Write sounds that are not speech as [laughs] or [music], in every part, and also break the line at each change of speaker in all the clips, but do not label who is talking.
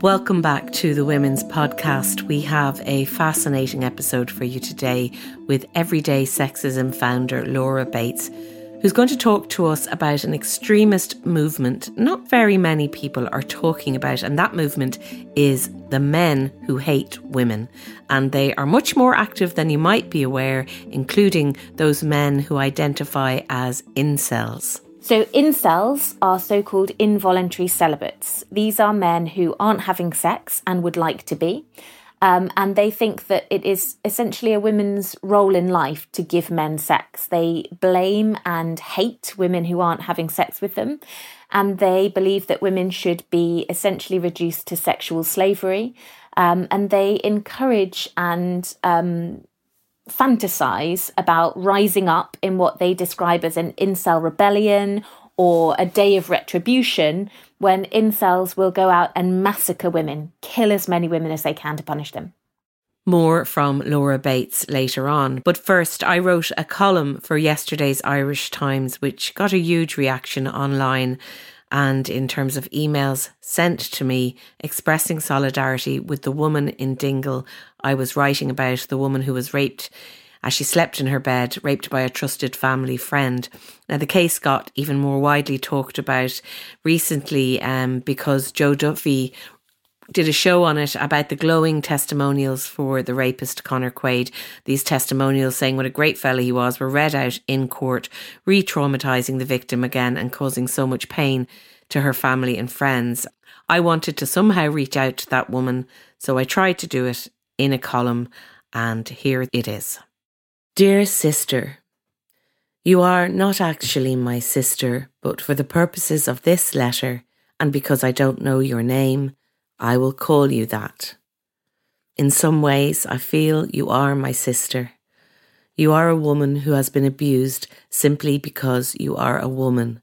Welcome back to the Women's Podcast. We have a fascinating episode for you today with everyday sexism founder Laura Bates, who's going to talk to us about an extremist movement not very many people are talking about, and that movement is the men who hate women. And they are much more active than you might be aware, including those men who identify as incels.
So, incels are so called involuntary celibates. These are men who aren't having sex and would like to be. Um, and they think that it is essentially a woman's role in life to give men sex. They blame and hate women who aren't having sex with them. And they believe that women should be essentially reduced to sexual slavery. Um, and they encourage and um, fantasize about rising up in what they describe as an incel rebellion or a day of retribution when incels will go out and massacre women, kill as many women as they can to punish them.
More from Laura Bates later on. But first, I wrote a column for yesterday's Irish Times, which got a huge reaction online and in terms of emails sent to me expressing solidarity with the woman in Dingle I was writing about, the woman who was raped as she slept in her bed, raped by a trusted family friend. Now, the case got even more widely talked about recently um, because Joe Duffy did a show on it about the glowing testimonials for the rapist Conor Quaid. These testimonials saying what a great fella he was were read out in court, re traumatizing the victim again and causing so much pain to her family and friends. I wanted to somehow reach out to that woman, so I tried to do it in a column, and here it is. Dear sister, you are not actually my sister, but for the purposes of this letter, and because I don't know your name, I will call you that. In some ways, I feel you are my sister. You are a woman who has been abused simply because you are a woman.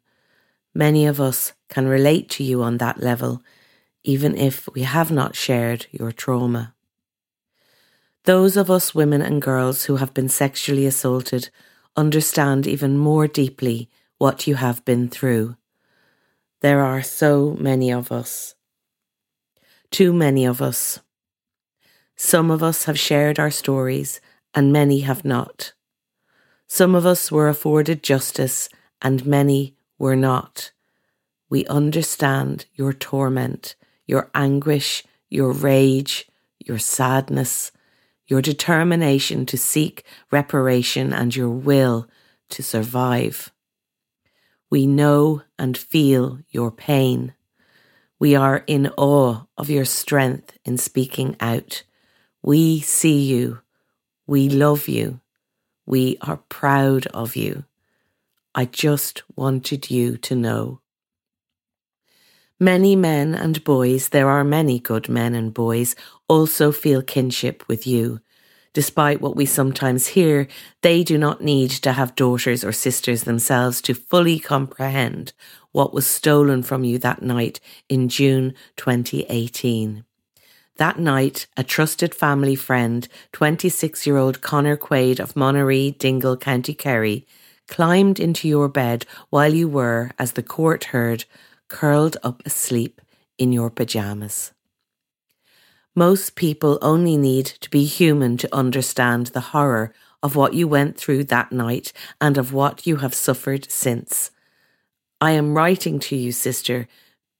Many of us can relate to you on that level, even if we have not shared your trauma. Those of us women and girls who have been sexually assaulted understand even more deeply what you have been through. There are so many of us too many of us. Some of us have shared our stories, and many have not. Some of us were afforded justice, and many were not. We understand your torment, your anguish, your rage, your sadness, your determination to seek reparation, and your will to survive. We know and feel your pain. We are in awe of your strength in speaking out. We see you. We love you. We are proud of you. I just wanted you to know. Many men and boys, there are many good men and boys, also feel kinship with you. Despite what we sometimes hear, they do not need to have daughters or sisters themselves to fully comprehend what was stolen from you that night in June 2018. That night, a trusted family friend, 26 year old Conor Quaid of Monaghree, Dingle, County Kerry, climbed into your bed while you were, as the court heard, curled up asleep in your pyjamas. Most people only need to be human to understand the horror of what you went through that night and of what you have suffered since. I am writing to you, sister,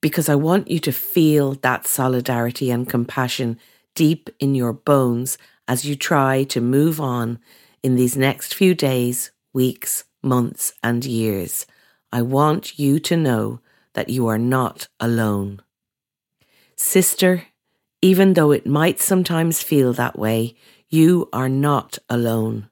because I want you to feel that solidarity and compassion deep in your bones as you try to move on in these next few days, weeks, months, and years. I want you to know that you are not alone. Sister, even though it might sometimes feel that way, you are not alone.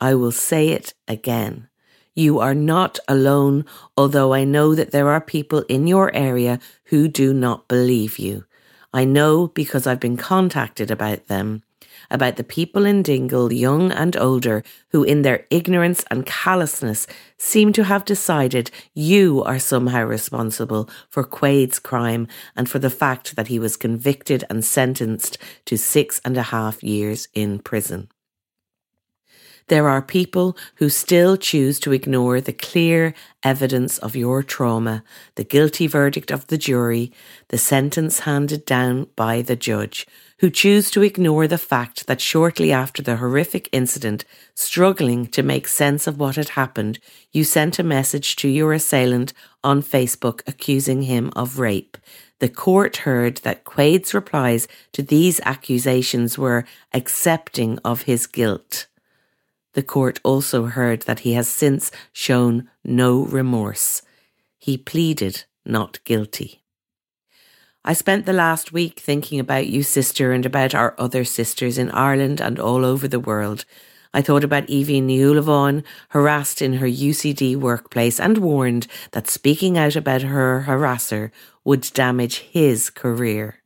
I will say it again. You are not alone, although I know that there are people in your area who do not believe you. I know because I've been contacted about them, about the people in Dingle, young and older, who in their ignorance and callousness seem to have decided you are somehow responsible for Quaid's crime and for the fact that he was convicted and sentenced to six and a half years in prison. There are people who still choose to ignore the clear evidence of your trauma, the guilty verdict of the jury, the sentence handed down by the judge, who choose to ignore the fact that shortly after the horrific incident, struggling to make sense of what had happened, you sent a message to your assailant on Facebook accusing him of rape. The court heard that Quaid's replies to these accusations were accepting of his guilt. The court also heard that he has since shown no remorse. He pleaded not guilty. I spent the last week thinking about you, sister, and about our other sisters in Ireland and all over the world. I thought about Evie Niulavon, harassed in her UCD workplace, and warned that speaking out about her harasser would damage his career.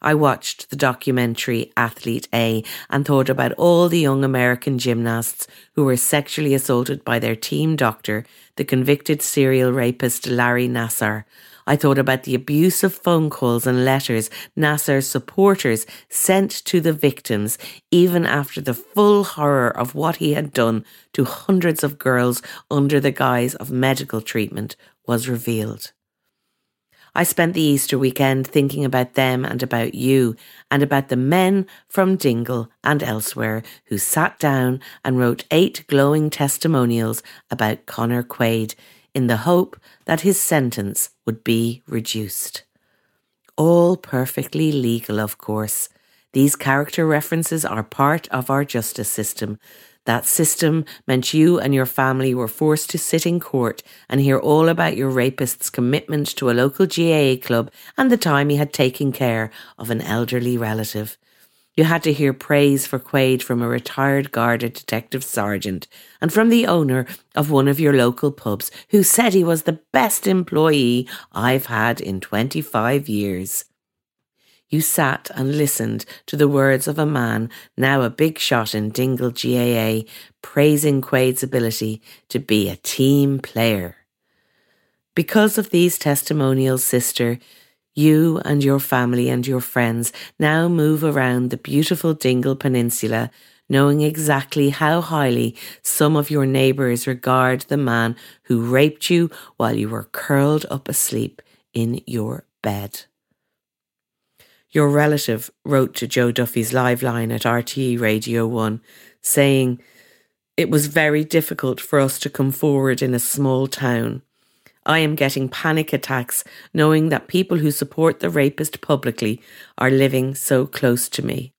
I watched the documentary Athlete A and thought about all the young American gymnasts who were sexually assaulted by their team doctor, the convicted serial rapist Larry Nassar. I thought about the abusive phone calls and letters Nassar's supporters sent to the victims, even after the full horror of what he had done to hundreds of girls under the guise of medical treatment was revealed. I spent the Easter weekend thinking about them and about you and about the men from Dingle and elsewhere who sat down and wrote eight glowing testimonials about Conor Quaid in the hope that his sentence would be reduced. All perfectly legal, of course. These character references are part of our justice system, that system meant you and your family were forced to sit in court and hear all about your rapist's commitment to a local GAA club and the time he had taken care of an elderly relative. You had to hear praise for Quaid from a retired Garda detective sergeant and from the owner of one of your local pubs who said he was the best employee I've had in 25 years. You sat and listened to the words of a man, now a big shot in Dingle GAA, praising Quaid's ability to be a team player. Because of these testimonials, sister, you and your family and your friends now move around the beautiful Dingle Peninsula, knowing exactly how highly some of your neighbours regard the man who raped you while you were curled up asleep in your bed. Your relative wrote to Joe Duffy's Liveline at RTE Radio 1 saying, It was very difficult for us to come forward in a small town. I am getting panic attacks knowing that people who support the rapist publicly are living so close to me.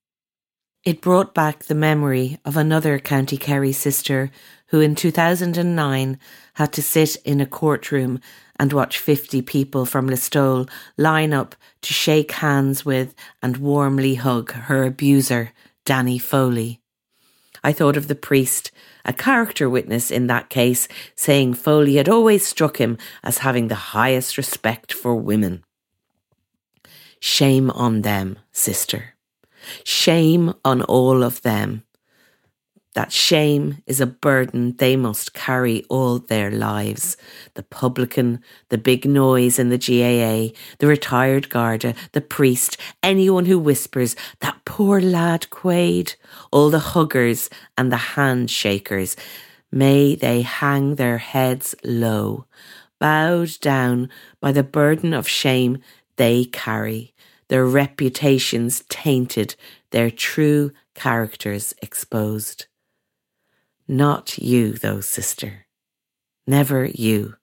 It brought back the memory of another County Kerry sister who in 2009 had to sit in a courtroom and watch 50 people from Listowel line up to shake hands with and warmly hug her abuser, Danny Foley. I thought of the priest, a character witness in that case, saying Foley had always struck him as having the highest respect for women. Shame on them, sister. Shame on all of them that shame is a burden they must carry all their lives. The publican, the big noise in the GAA, the retired Garda, the priest, anyone who whispers, that poor lad Quaid, all the huggers and the handshakers. May they hang their heads low, bowed down by the burden of shame they carry, their reputations tainted, their true characters exposed. Not you, though, sister. Never you.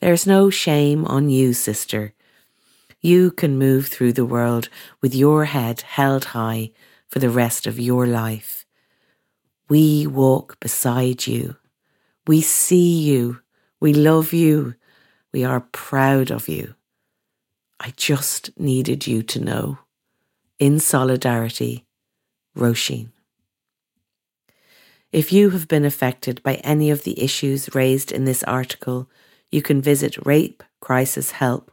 There's no shame on you, sister. You can move through the world with your head held high for the rest of your life. We walk beside you. We see you. We love you. We are proud of you. I just needed you to know. In solidarity, Roisin. If you have been affected by any of the issues raised in this article, you can visit Rape Crisis Help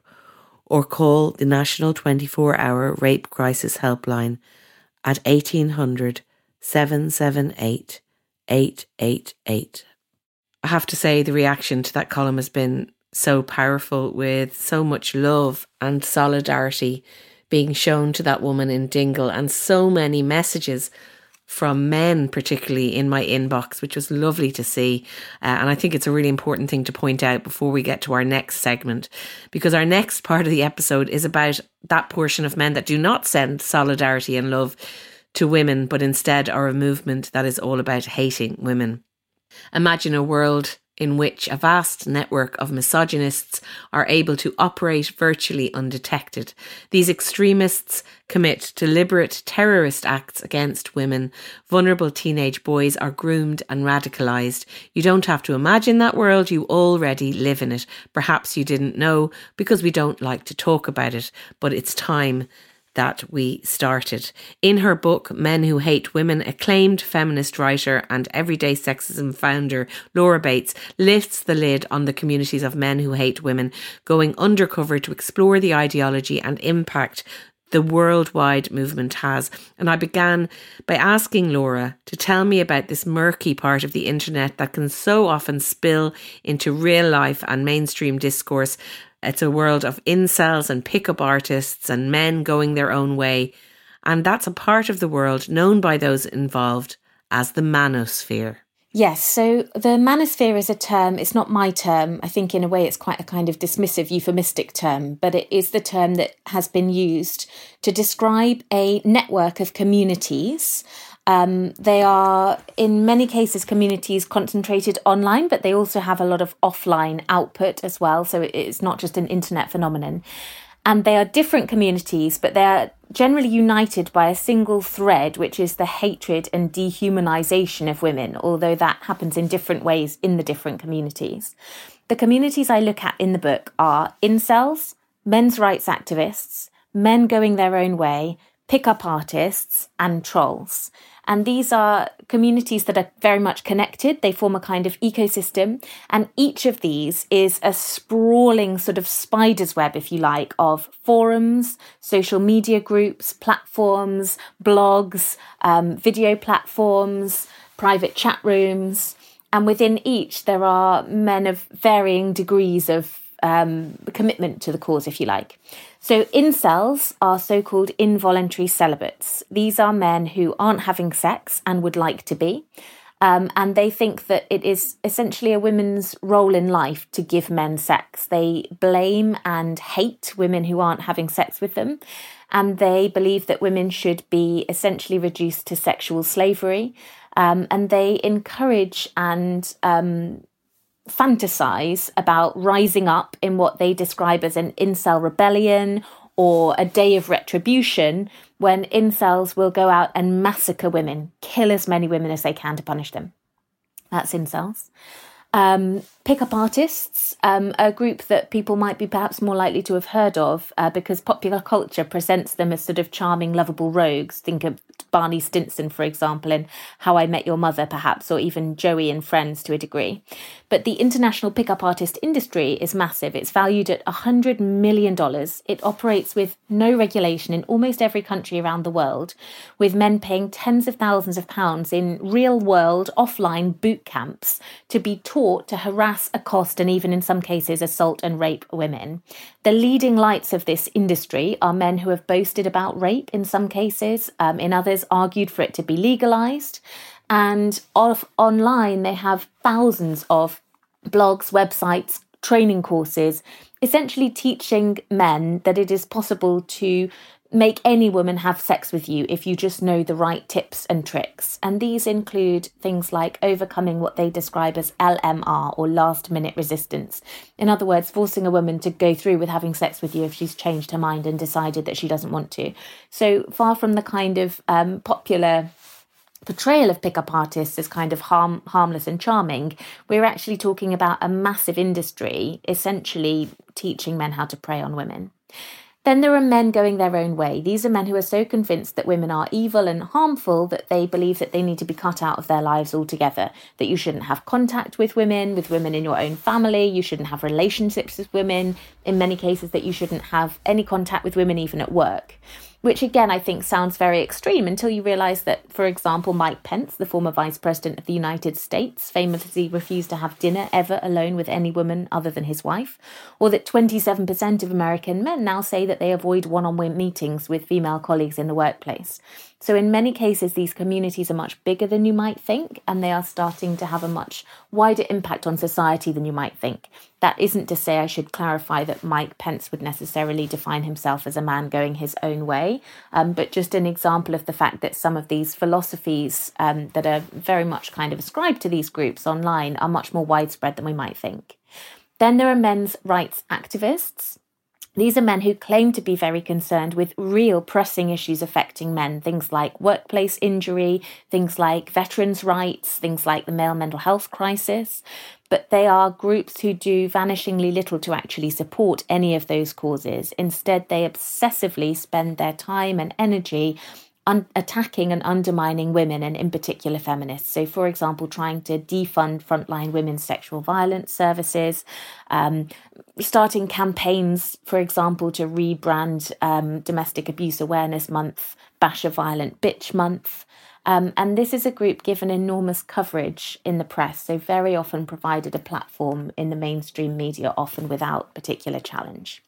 or call the National 24 Hour Rape Crisis Helpline at 1800 778 888. I have to say, the reaction to that column has been so powerful with so much love and solidarity being shown to that woman in Dingle and so many messages from men, particularly in my inbox, which was lovely to see. Uh, and I think it's a really important thing to point out before we get to our next segment, because our next part of the episode is about that portion of men that do not send solidarity and love to women, but instead are a movement that is all about hating women. Imagine a world in which a vast network of misogynists are able to operate virtually undetected. These extremists commit deliberate terrorist acts against women. Vulnerable teenage boys are groomed and radicalized. You don't have to imagine that world, you already live in it. Perhaps you didn't know because we don't like to talk about it, but it's time that we started. In her book, Men Who Hate Women, acclaimed feminist writer and everyday sexism founder Laura Bates lifts the lid on the communities of men who hate women, going undercover to explore the ideology and impact the worldwide movement has. And I began by asking Laura to tell me about this murky part of the internet that can so often spill into real life and mainstream discourse it's a world of incels and pickup artists and men going their own way. And that's a part of the world known by those involved as the manosphere.
Yes, so the manosphere is a term, it's not my term. I think, in a way, it's quite a kind of dismissive, euphemistic term, but it is the term that has been used to describe a network of communities um, they are, in many cases, communities concentrated online, but they also have a lot of offline output as well. So it's not just an internet phenomenon. And they are different communities, but they are generally united by a single thread, which is the hatred and dehumanization of women, although that happens in different ways in the different communities. The communities I look at in the book are incels, men's rights activists, men going their own way, pickup artists, and trolls. And these are communities that are very much connected. They form a kind of ecosystem. And each of these is a sprawling sort of spider's web, if you like, of forums, social media groups, platforms, blogs, um, video platforms, private chat rooms. And within each, there are men of varying degrees of um, commitment to the cause, if you like. So, incels are so called involuntary celibates. These are men who aren't having sex and would like to be. Um, and they think that it is essentially a woman's role in life to give men sex. They blame and hate women who aren't having sex with them. And they believe that women should be essentially reduced to sexual slavery. Um, and they encourage and um, fantasize about rising up in what they describe as an incel rebellion or a day of retribution when incels will go out and massacre women, kill as many women as they can to punish them. That's incels. Um, pickup artists, um, a group that people might be perhaps more likely to have heard of uh, because popular culture presents them as sort of charming, lovable rogues. Think of Barney Stinson, for example, in How I Met Your Mother, perhaps, or even Joey and Friends to a degree. But the international pickup artist industry is massive. It's valued at $100 million. It operates with no regulation in almost every country around the world, with men paying tens of thousands of pounds in real world, offline boot camps to be taught to harass, accost, and even in some cases assault and rape women. The leading lights of this industry are men who have boasted about rape in some cases, um, in others, argued for it to be legalized. And off, online, they have thousands of blogs, websites, training courses, essentially teaching men that it is possible to make any woman have sex with you if you just know the right tips and tricks. And these include things like overcoming what they describe as LMR or last minute resistance. In other words, forcing a woman to go through with having sex with you if she's changed her mind and decided that she doesn't want to. So far from the kind of um, popular portrayal of pickup artists as kind of harm, harmless and charming, we're actually talking about a massive industry essentially teaching men how to prey on women. Then there are men going their own way. These are men who are so convinced that women are evil and harmful that they believe that they need to be cut out of their lives altogether, that you shouldn't have contact with women, with women in your own family, you shouldn't have relationships with women, in many cases, that you shouldn't have any contact with women even at work which again I think sounds very extreme until you realise that, for example, Mike Pence, the former Vice President of the United States, famously refused to have dinner ever alone with any woman other than his wife, or that 27% of American men now say that they avoid one on one meetings with female colleagues in the workplace. So, in many cases, these communities are much bigger than you might think, and they are starting to have a much wider impact on society than you might think. That isn't to say I should clarify that Mike Pence would necessarily define himself as a man going his own way, um, but just an example of the fact that some of these philosophies um, that are very much kind of ascribed to these groups online are much more widespread than we might think. Then there are men's rights activists. These are men who claim to be very concerned with real pressing issues affecting men, things like workplace injury, things like veterans' rights, things like the male mental health crisis. But they are groups who do vanishingly little to actually support any of those causes. Instead, they obsessively spend their time and energy un- attacking and undermining women and in particular feminists. So, for example, trying to defund frontline women's sexual violence services, um, starting campaigns, for example, to rebrand um, Domestic Abuse Awareness Month, Bash a Violent Bitch Month. Um, and this is a group given enormous coverage in the press, so very often provided a platform in the mainstream media, often without particular challenge.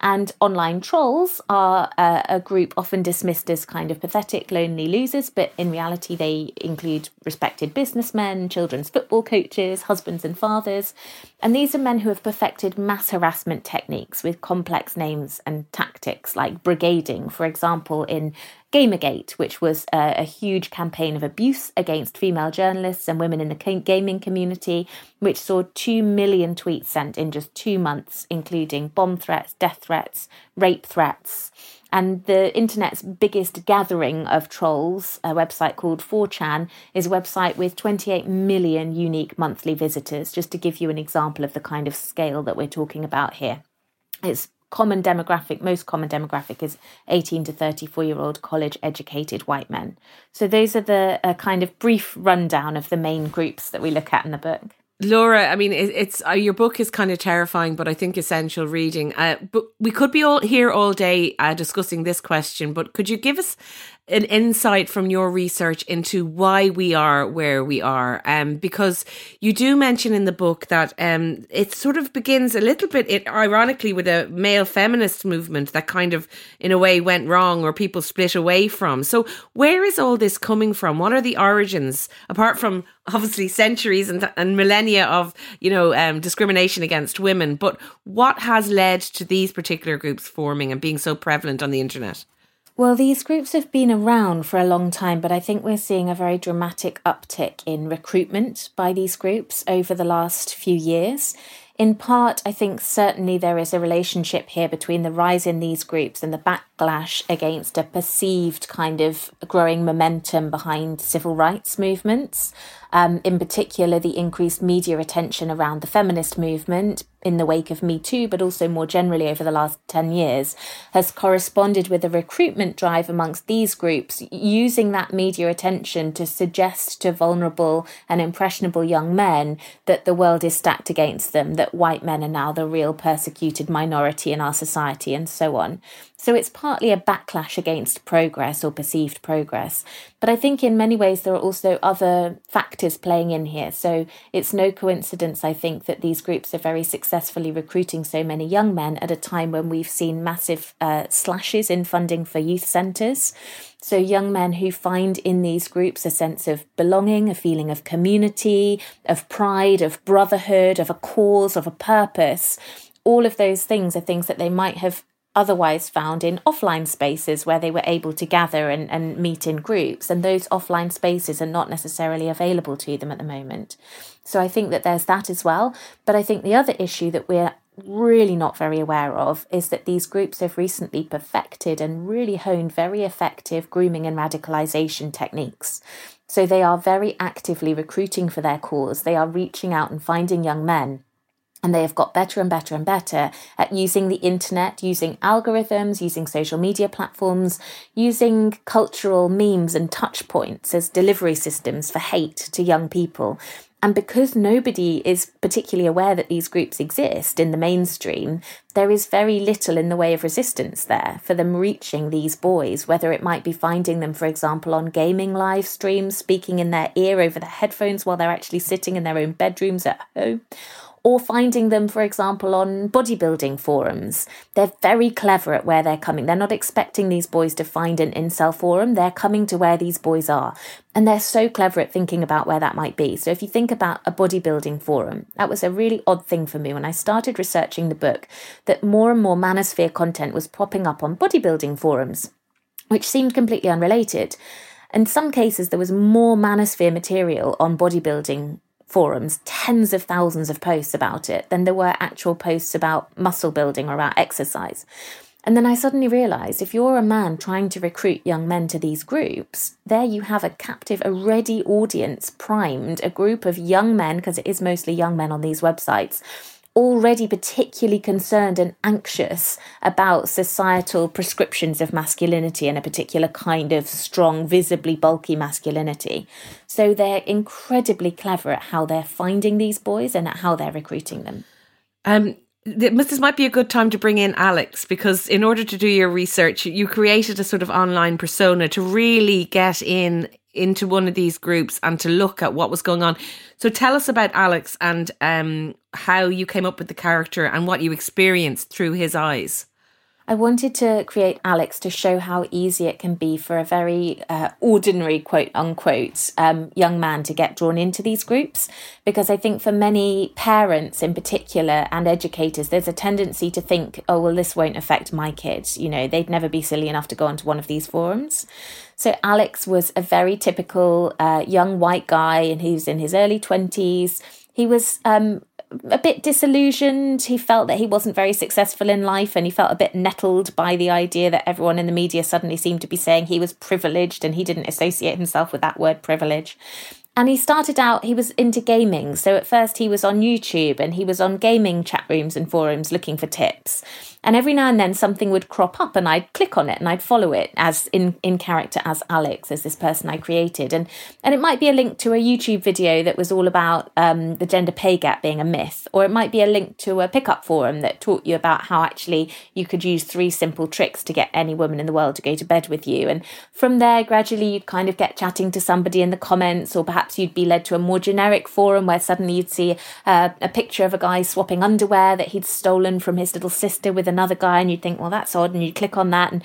And online trolls are uh, a group often dismissed as kind of pathetic, lonely losers, but in reality, they include respected businessmen, children's football coaches, husbands and fathers. And these are men who have perfected mass harassment techniques with complex names and tactics, like brigading, for example, in Gamergate, which was a, a, huge campaign of abuse against female journalists and women in the gaming community, which saw 2 million tweets sent in just two months, including bomb threats, death threats, rape threats. And the internet's biggest gathering of trolls, a website called 4chan, is a website with 28 million unique monthly visitors, just to give you an example of the kind of scale that we're talking about here. It's common demographic, most common demographic is 18 to 34 year old college educated white men. So those are the uh, kind of brief rundown of the main groups that we look at in the book.
Laura, I mean, it's uh, your book is kind of terrifying, but I think essential reading. Uh, but we could be all here all day uh, discussing this question. But could you give us an insight from your research into why we are where we are. Um, because you do mention in the book that um, it sort of begins a little bit, it, ironically, with a male feminist movement that kind of, in a way, went wrong or people split away from. So, where is all this coming from? What are the origins, apart from obviously centuries and, and millennia of, you know, um, discrimination against women? But what has led to these particular groups forming and being so prevalent on the internet?
Well, these groups have been around for a long time, but I think we're seeing a very dramatic uptick in recruitment by these groups over the last few years. In part, I think certainly there is a relationship here between the rise in these groups and the backlash against a perceived kind of growing momentum behind civil rights movements. Um, in particular, the increased media attention around the feminist movement in the wake of Me Too, but also more generally over the last 10 years, has corresponded with a recruitment drive amongst these groups, using that media attention to suggest to vulnerable and impressionable young men that the world is stacked against them, that white men are now the real persecuted minority in our society, and so on. So it's partly a backlash against progress or perceived progress. But I think in many ways there are also other factors playing in here. So it's no coincidence, I think, that these groups are very successfully recruiting so many young men at a time when we've seen massive uh, slashes in funding for youth centres. So, young men who find in these groups a sense of belonging, a feeling of community, of pride, of brotherhood, of a cause, of a purpose. All of those things are things that they might have otherwise found in offline spaces where they were able to gather and, and meet in groups. And those offline spaces are not necessarily available to them at the moment. So I think that there's that as well. But I think the other issue that we're really not very aware of is that these groups have recently perfected and really honed very effective grooming and radicalization techniques. So they are very actively recruiting for their cause. They are reaching out and finding young men And they have got better and better and better at using the internet, using algorithms, using social media platforms, using cultural memes and touch points as delivery systems for hate to young people. And because nobody is particularly aware that these groups exist in the mainstream, there is very little in the way of resistance there for them reaching these boys, whether it might be finding them, for example, on gaming live streams, speaking in their ear over the headphones while they're actually sitting in their own bedrooms at home, or finding them, for example, on bodybuilding forums. They're very clever at where they're coming. They're not expecting these boys to find an incel forum. They're coming to where these boys are. And they're so clever at thinking about where that might be. So if you think about a bodybuilding forum, that was a really odd thing for me when I started researching the book, that more and more manosphere content was popping up on bodybuilding forums, which seemed completely unrelated. In some cases, there was more manosphere material on bodybuilding forums, tens of thousands of posts about it than there were actual posts about muscle building or about exercise. And then I suddenly realised if you're a man trying to recruit young men to these groups, there you have a captive, a ready audience primed, a group of young men, because it is mostly young men on these websites, already particularly concerned and anxious about societal prescriptions of masculinity and a particular kind of strong, visibly bulky masculinity. So they're incredibly clever at how they're finding these boys and at how they're recruiting them.
Um, this might be a good time to bring in Alex because in order to do your research, you created a sort of online persona to really get in into one of these groups and to look at what was going on. So tell us about Alex and um, how you came up with the character and what you experienced through his eyes.
I wanted to create Alex to show how easy it can be for a very uh, ordinary, quote unquote, um, young man to get drawn into these groups. Because I think for many parents in particular and educators, there's a tendency to think, oh, well, this won't affect my kids. You know, they'd never be silly enough to go onto one of these forums. So Alex was a very typical uh, young white guy, and he was in his early 20s. He was um, a bit disillusioned. He felt that he wasn't very successful in life and he felt a bit nettled by the idea that everyone in the media suddenly seemed to be saying he was privileged and he didn't associate himself with that word privilege. And he started out, he was into gaming. So at first he was on YouTube and he was on gaming chat rooms and forums looking for tips. And every now and then something would crop up and I'd click on it and I'd follow it as in, in character as Alex, as this person I created. And and it might be a link to a YouTube video that was all about um, the gender pay gap being a myth, or it might be a link to a pickup forum that taught you about how actually you could use three simple tricks to get any woman in the world to go to bed with you. And from there, gradually you'd kind of get chatting to somebody in the comments, or perhaps you'd be led to a more generic forum where suddenly you'd see uh, a picture of a guy swapping underwear that he'd stolen from his little sister with another guy and you'd think, well, that's odd. And you click on that and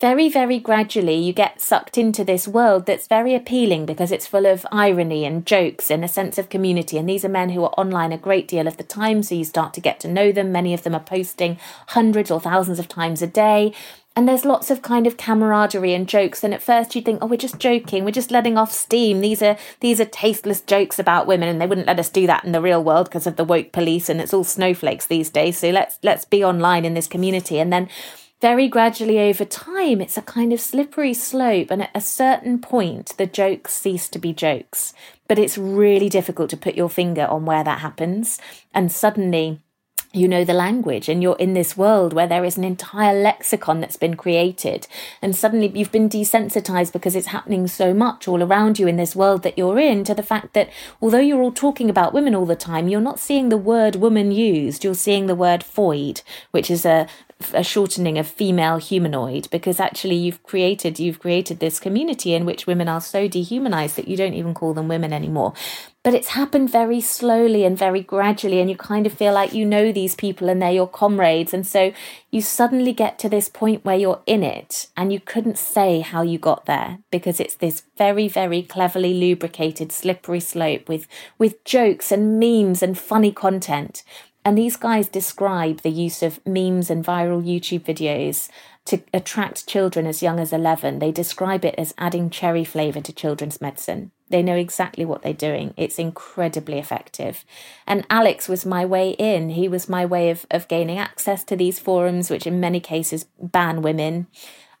very, very gradually you get sucked into this world that's very appealing because it's full of irony and jokes and a sense of community. And these are men who are online a great deal of the time. So you start to get to know them. Many of them are posting hundreds or thousands of times a day. And there's lots of kind of camaraderie and jokes. And at first you'd think, oh, we're just joking. We're just letting off steam. These are these are tasteless jokes about women, and they wouldn't let us do that in the real world because of the woke police, and it's all snowflakes these days. So let's let's be online in this community. And then very gradually over time, it's a kind of slippery slope. And at a certain point, the jokes cease to be jokes. But it's really difficult to put your finger on where that happens. And suddenly you know the language and you're in this world where there is an entire lexicon that's been created and suddenly you've been desensitized because it's happening so much all around you in this world that you're in to the fact that although you're all talking about women all the time you're not seeing the word woman used. You're seeing the word foid which is a a shortening of female humanoid because actually you've created you've created this community in which women are so dehumanized that you don't even call them women anymore. But it's happened very slowly and very gradually and you kind of feel like you know these people and they're your comrades and so you suddenly get to this point where you're in it and you couldn't say how you got there because it's this very very cleverly lubricated slippery slope with with jokes and memes and funny content and these guys describe the use of memes and viral YouTube videos to attract children as young as 11. They describe it as adding cherry flavour to children's medicine. They know exactly what they're doing. It's incredibly effective. And Alex was my way in. He was my way of, of gaining access to these forums, which in many cases ban women.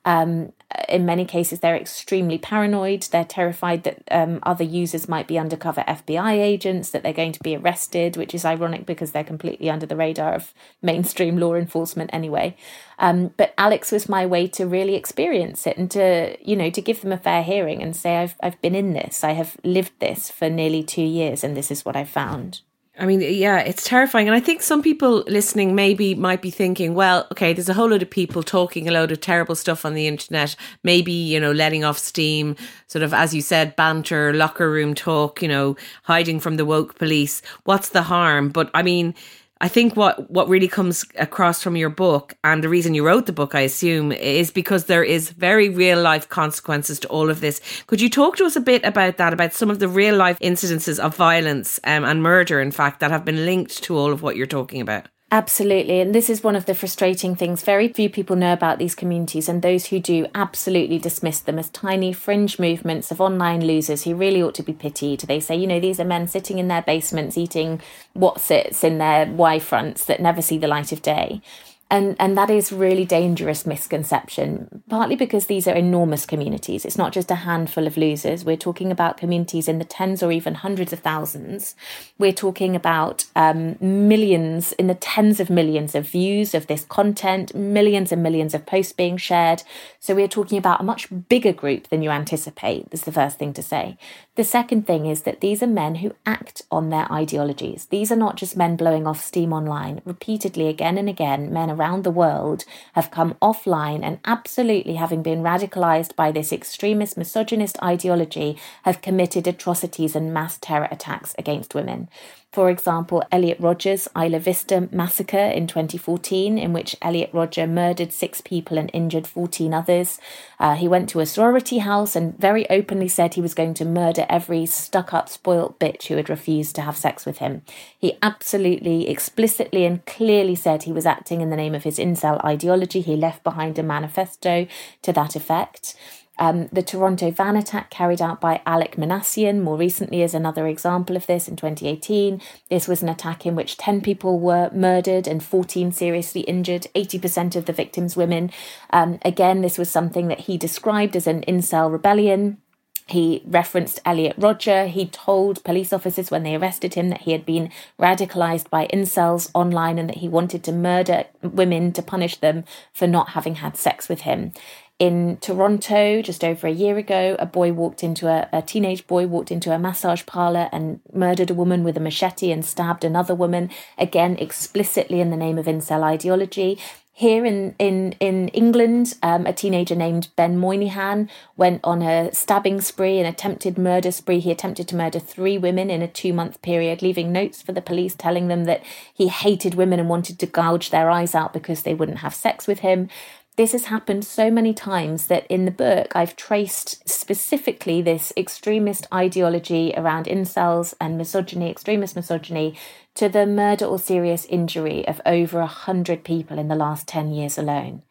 Um, in many cases, they're extremely paranoid. They're terrified that um, other users might be undercover FBI agents, that they're going to be arrested, which is ironic because they're completely under the radar of mainstream law enforcement anyway. Um, but Alex was my way to really experience it and to, you know, to give them a fair hearing and say, I've, I've been in this, I have lived this for nearly two years, and this is what I found.
I mean, yeah, it's terrifying. And I think some people listening maybe might be thinking, well, okay, there's a whole load of people talking a load of terrible stuff on the internet, maybe, you know, letting off steam, sort of, as you said, banter, locker room talk, you know, hiding from the woke police. What's the harm? But I mean, I think what what really comes across from your book and the reason you wrote the book I assume is because there is very real life consequences to all of this. Could you talk to us a bit about that about some of the real life incidences of violence um, and murder in fact that have been linked to all of what you're talking about?
Absolutely. And this is one of the frustrating things. Very few people know about these communities, and those who do absolutely dismiss them as tiny fringe movements of online losers who really ought to be pitied. They say, you know, these are men sitting in their basements eating what's its in their Y fronts that never see the light of day. And, and that is really dangerous misconception, partly because these are enormous communities. It's not just a handful of losers. We're talking about communities in the tens or even hundreds of thousands. We're talking about um, millions, in the tens of millions of views of this content, millions and millions of posts being shared. So we're talking about a much bigger group than you anticipate, is the first thing to say. The second thing is that these are men who act on their ideologies. These are not just men blowing off steam online. Repeatedly, again and again, men around the world have come offline and absolutely having been radicalized by this extremist misogynist ideology have committed atrocities and mass terror attacks against women. For example, Elliot Rodger's Isla Vista massacre in 2014, in which Elliot Rodger murdered six people and injured 14 others. Uh, he went to a sorority house and very openly said he was going to murder every stuck up, spoilt bitch who had refused to have sex with him. He absolutely, explicitly, and clearly said he was acting in the name of his incel ideology. He left behind a manifesto to that effect. Um, the Toronto van attack carried out by Alek Minassian more recently is another example of this in 2018. This was an attack in which 10 people were murdered and 14 seriously injured, 80% of the victims women. Um, again, this was something that he described as an incel rebellion. He referenced Elliot Rodger. He told police officers when they arrested him that he had been radicalized by incels online and that he wanted to murder women to punish them for not having had sex with him. In Toronto, just over a year ago, a boy walked into a, a teenage boy walked into a massage parlor and murdered a woman with a machete and stabbed another woman, again, explicitly in the name of incel ideology. Here in in in England, um, a teenager named Ben Moynihan went on a stabbing spree, an attempted murder spree. He attempted to murder three women in a two month period, leaving notes for the police telling them that he hated women and wanted to gouge their eyes out because they wouldn't have sex with him this has happened so many times that in the book I've traced specifically this extremist ideology around incels and misogyny, extremist misogyny, to the murder or serious injury of over a hundred people in the last 10 years alone.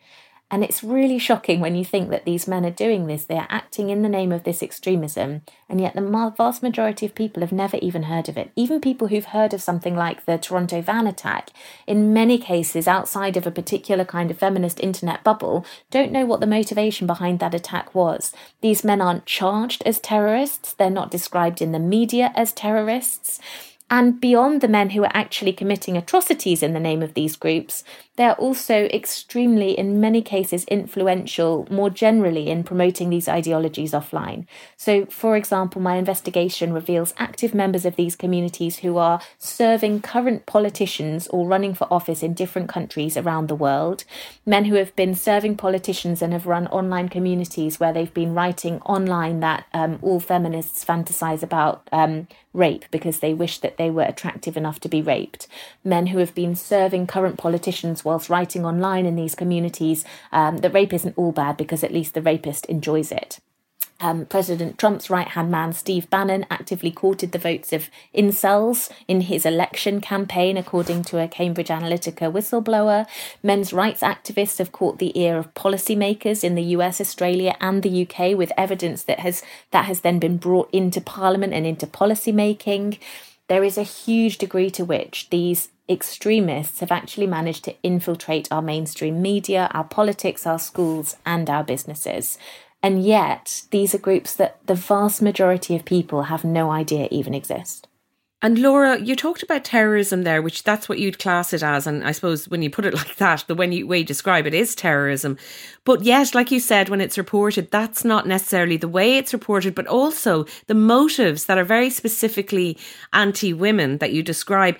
And it's really shocking when you think that these men are doing this. They are acting in the name of this extremism, and yet the vast majority of people have never even heard of it. Even people who've heard of something like the Toronto van attack, in many cases outside of a particular kind of feminist internet bubble, don't know what the motivation behind that attack was. These men aren't charged as terrorists, they're not described in the media as terrorists. And beyond the men who are actually committing atrocities in the name of these groups, they are also extremely, in many cases, influential more generally in promoting these ideologies offline. So, for example, my investigation reveals active members of these communities who are serving current politicians or running for office in different countries around the world, men who have been serving politicians and have run online communities where they've been writing online that um, all feminists fantasize about um, rape because they wish that they were attractive enough to be raped, men who have been serving current politicians whilst writing online in these communities um, that rape isn't all bad because at least the rapist enjoys it. Um, President Trump's right hand man, Steve Bannon, actively courted the votes of incels in his election campaign, according to a Cambridge Analytica whistleblower. Men's rights activists have caught the ear of policymakers in the US, Australia, and the UK with evidence that has, that has then been brought into Parliament and into policy making there is a huge degree to which these extremists have actually managed to infiltrate our mainstream media, our politics, our schools, and our businesses. And yet, these are groups that the vast majority of people have no idea even exist.
And Laura, you talked about terrorism there, which that's what you'd class it as. And I suppose when you put it [laughs] like that, the way you, way you describe it is terrorism. But yet, like you said, when it's reported, that's not necessarily the way it's reported, but also the motives that are very specifically anti women that you describe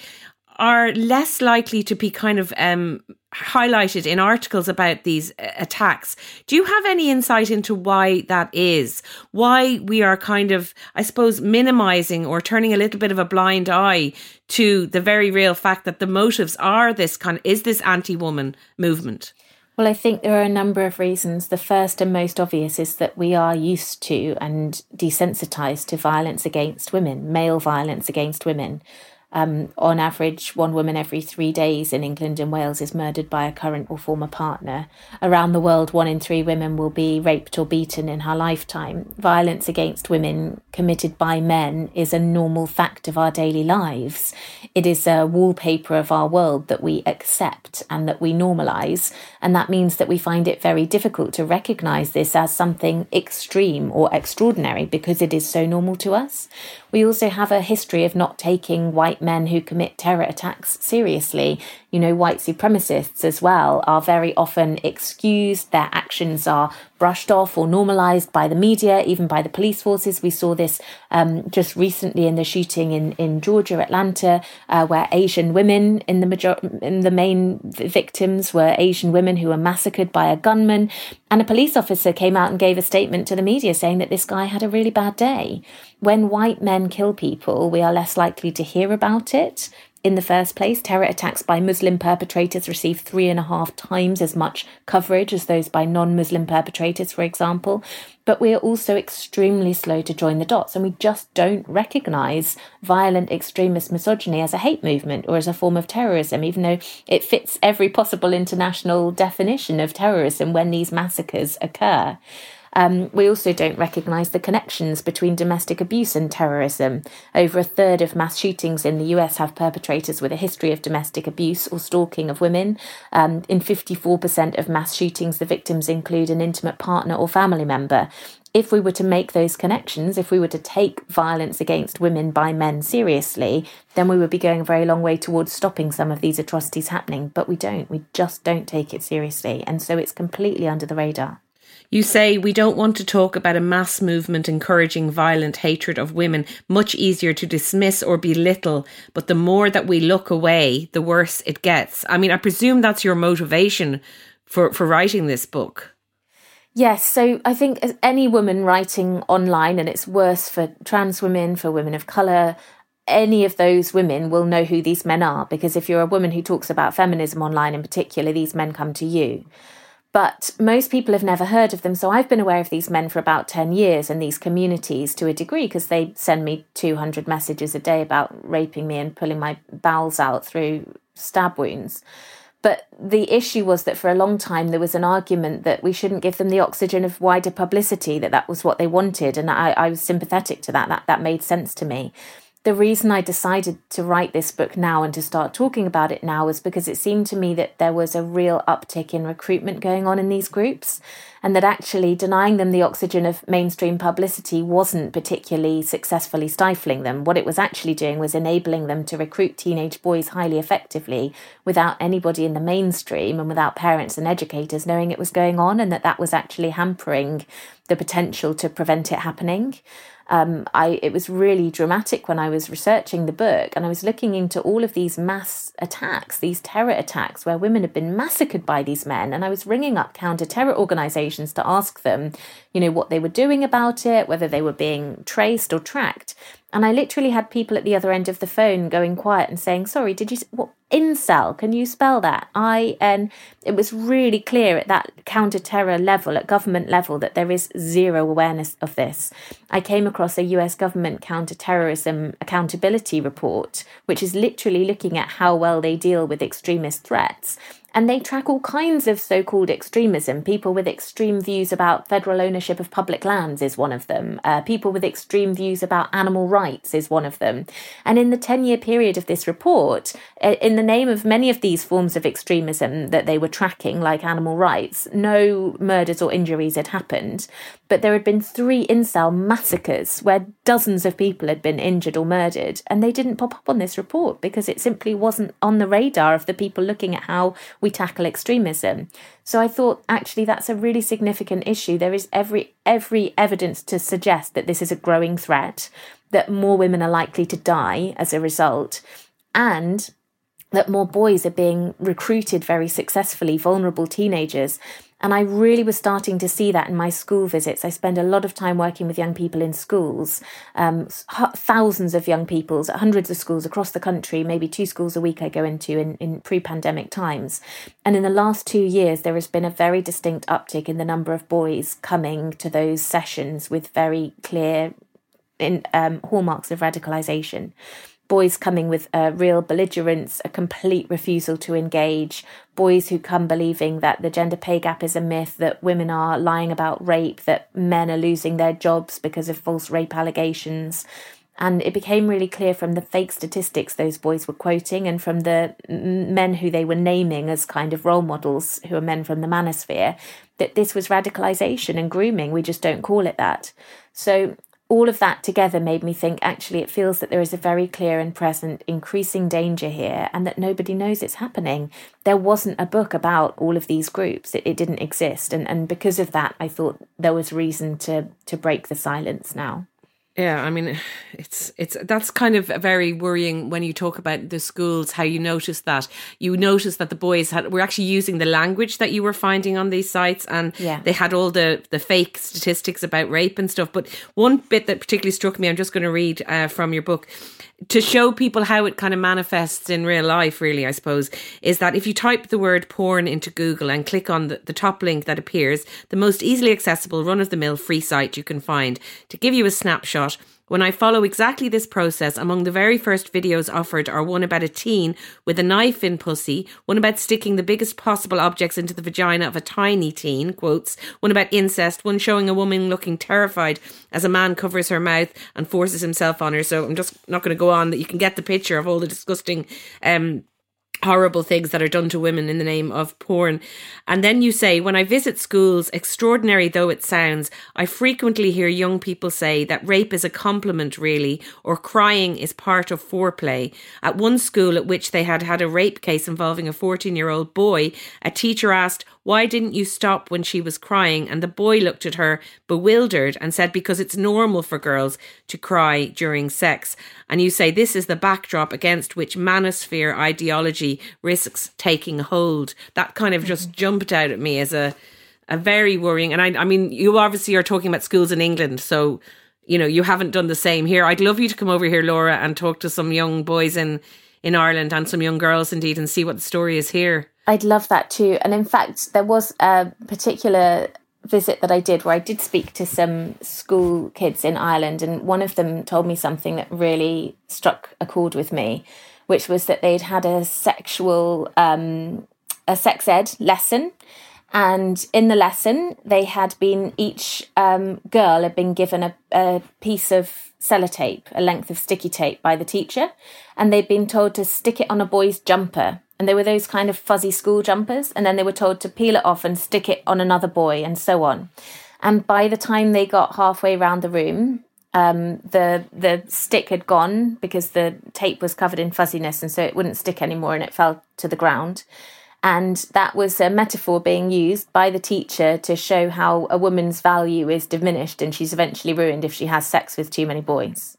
are less likely to be kind of um, highlighted in articles about these uh, attacks. Do you have any insight into why that is? Why we are kind of, I suppose, minimizing or turning a little bit of a blind eye to the very real fact that the motives are this kind of, is this anti woman movement?
Well, I think there are a number of reasons. The first and most obvious is that we are used to and desensitized to violence against women, male violence against women. Um, on average, one woman every three days in England and Wales is murdered by a current or former partner. Around the world, one in three women will be raped or beaten in her lifetime. Violence against women committed by men is a normal fact of our daily lives. It is a wallpaper of our world that we accept and that we normalise. And that means that we find it very difficult to recognise this as something extreme or extraordinary because it is so normal to us. We also have a history of not taking white men who commit terror attacks seriously. You know, white supremacists as well are very often excused, their actions are brushed off or normalized by the media, even by the police forces. We saw this um, just recently in the shooting in, in Georgia, Atlanta, uh, where Asian women in the major- in the main victims were Asian women who were massacred by a gunman. And a police officer came out and gave a statement to the media saying that this guy had a really bad day. When white men kill people, we are less likely to hear about it in the first place. Terror attacks by Muslim perpetrators receive three and a half times as much coverage as those by non Muslim perpetrators, for example. But we are also extremely slow to join the dots, and we just don't recognize violent extremist misogyny as a hate movement or as a form of terrorism, even though it fits every possible international definition of terrorism when these massacres occur. Um, we also don't recognise the connections between domestic abuse and terrorism. Over a third of mass shootings in the US have perpetrators with a history of domestic abuse or stalking of women. Um, in 54% of mass shootings, the victims include an intimate partner or family member if we were to make those connections, if we were to take violence against women by men seriously, then we would be going a very long way towards stopping some of these atrocities happening. But we don't. We just don't take it seriously. And so it's completely under the radar.
You say we don't want to talk about a mass movement encouraging violent hatred of women, much easier to dismiss or belittle, but the more that we look away, the worse it gets. I mean, I presume that's your motivation for, for writing this book.
Yes, so I think as any woman writing online, and it's worse for trans women, for women of colour, any of those women will know who these men are because if you're a woman who talks about feminism online in particular, these men come to you but most people have never heard of them. So I've been aware of these men for about 10 years and these communities to a degree because they send me 200 messages a day about raping me and pulling my bowels out through stab wounds. But the issue was that for a long time there was an argument that we shouldn't give them the oxygen of wider publicity, that that was what they wanted. And I, I was sympathetic to that. That, that made sense to me the reason I decided to write this book now and to start talking about it now was because it seemed to me that there was a real uptick in recruitment going on in these groups, and that actually denying them the oxygen of mainstream publicity wasn't particularly successfully stifling them. What it was actually doing was enabling them to recruit teenage boys highly effectively without anybody in the mainstream and without parents and educators knowing it was going on, and that that was actually hampering the potential to prevent it happening um, I it was really dramatic when I was researching the book and I was looking into all of these mass attacks, these terror attacks where women had been massacred by these men, and I was ringing up counter terror organisations to ask them, you know, what they were doing about it, whether they were being traced or tracked, and I literally had people at the other end of the phone going quiet and saying, "Sorry, did you what incel? Can you spell that?" I and it was really clear at that counter-terror level, at government level, that there is zero awareness of this. I came across a U.S. government counter-terrorism accountability report, which is literally looking at how well they deal with extremist threats And they track all kinds of so called extremism. People with extreme views about federal ownership of public lands is one of them. Uh, people with extreme views about animal rights is one of them. And in the 10 year period of this report, uh, in the name of many of these forms of extremism that they were tracking, like animal rights, no murders or injuries had happened. But there had been three incel massacres where dozens of people had been injured or murdered, and they didn't pop up on this report because it simply wasn't on the radar of the people looking at how we tackle extremism. So I thought actually that's a really significant issue. There is every every evidence to suggest that this is a growing threat, that more women are likely to die as a result, and that more boys are being recruited very successfully, vulnerable teenagers. And I really was starting to see that in my school visits. I spend a lot of time working with young people in schools, um, thousands of young people hundreds of schools across the country, maybe two schools a week I go into in, in pre pandemic times. And in the last two years, there has been a very distinct uptick in the number of boys coming to those sessions with very clear in, um, hallmarks of radicalization boys coming with a real belligerence, a complete refusal to engage, boys who come believing that the gender pay gap is a myth, that women are lying about rape, that men are losing their jobs because of false rape allegations. And it became really clear from the fake statistics those boys were quoting and from the men who they were naming as kind of role models, who are men from the manosphere, that this was radicalization and grooming. We just don't call it that. So all of that together made me think actually it feels that there is a very clear and present increasing danger here and that nobody knows it's happening. There wasn't a book about all of these groups. It, it didn't exist. And, and because of that, I thought there was reason to, to break the silence now.
Yeah, I mean, it's it's that's kind of very worrying when you talk about the schools. How you notice that you notice that the boys had were actually using the language that you were finding on these sites, and yeah. they had all the the fake statistics about rape and stuff. But one bit that particularly struck me, I'm just going to read uh, from your book to show people how it kind of manifests in real life, really, I suppose, is that if you type the word porn into Google and click on the, the top link that appears, the most easily accessible, run of the mill free site you can find to give you a snapshot when I follow exactly this process, among the very first videos offered are one about a teen with a knife in pussy, one about sticking the biggest possible objects into the vagina of a tiny teen, quotes, one about incest, one showing a woman looking terrified as a man covers her mouth and forces himself on her. So I'm just not going to go on that you can get the picture of all the disgusting um, horrible things that are done to women in the name of porn. And then you say, when I visit schools, extraordinary though it sounds, I frequently hear young people say that rape is a compliment, really, or crying is part of foreplay. At one school at which they had had a rape case involving a 14 year old boy, a teacher asked, why didn't you stop when she was crying? And the boy looked at her, bewildered, and said, Because it's normal for girls to cry during sex. And you say this is the backdrop against which manosphere ideology risks taking hold. That kind of just mm-hmm. jumped out at me as a a very worrying and I I mean you obviously are talking about schools in England so you know you haven't done the same here I'd love you to come over here Laura and talk to some young boys in in Ireland and some young girls indeed and see what the story is here
I'd love that too. And in fact, there was a particular visit that I did where I did speak to some school kids in Ireland, and one of them told me something that really struck a chord with me, which was that they'd had a sexual, um, a sex ed lesson. And in the lesson, they had been, each um, girl had been given a, a piece of sellotape, a length of sticky tape by the teacher, and they'd been told to stick it on a boy's jumper and they were those kind of fuzzy school jumpers and then they were told to peel it off and stick it on another boy and so on. And by the time they got halfway around the room um, the the stick had gone because the tape was covered in fuzziness and so it wouldn't stick anymore and it fell to the ground. And that was a metaphor being used by the teacher to show how a woman's value is diminished and she's eventually ruined if she has sex with too many boys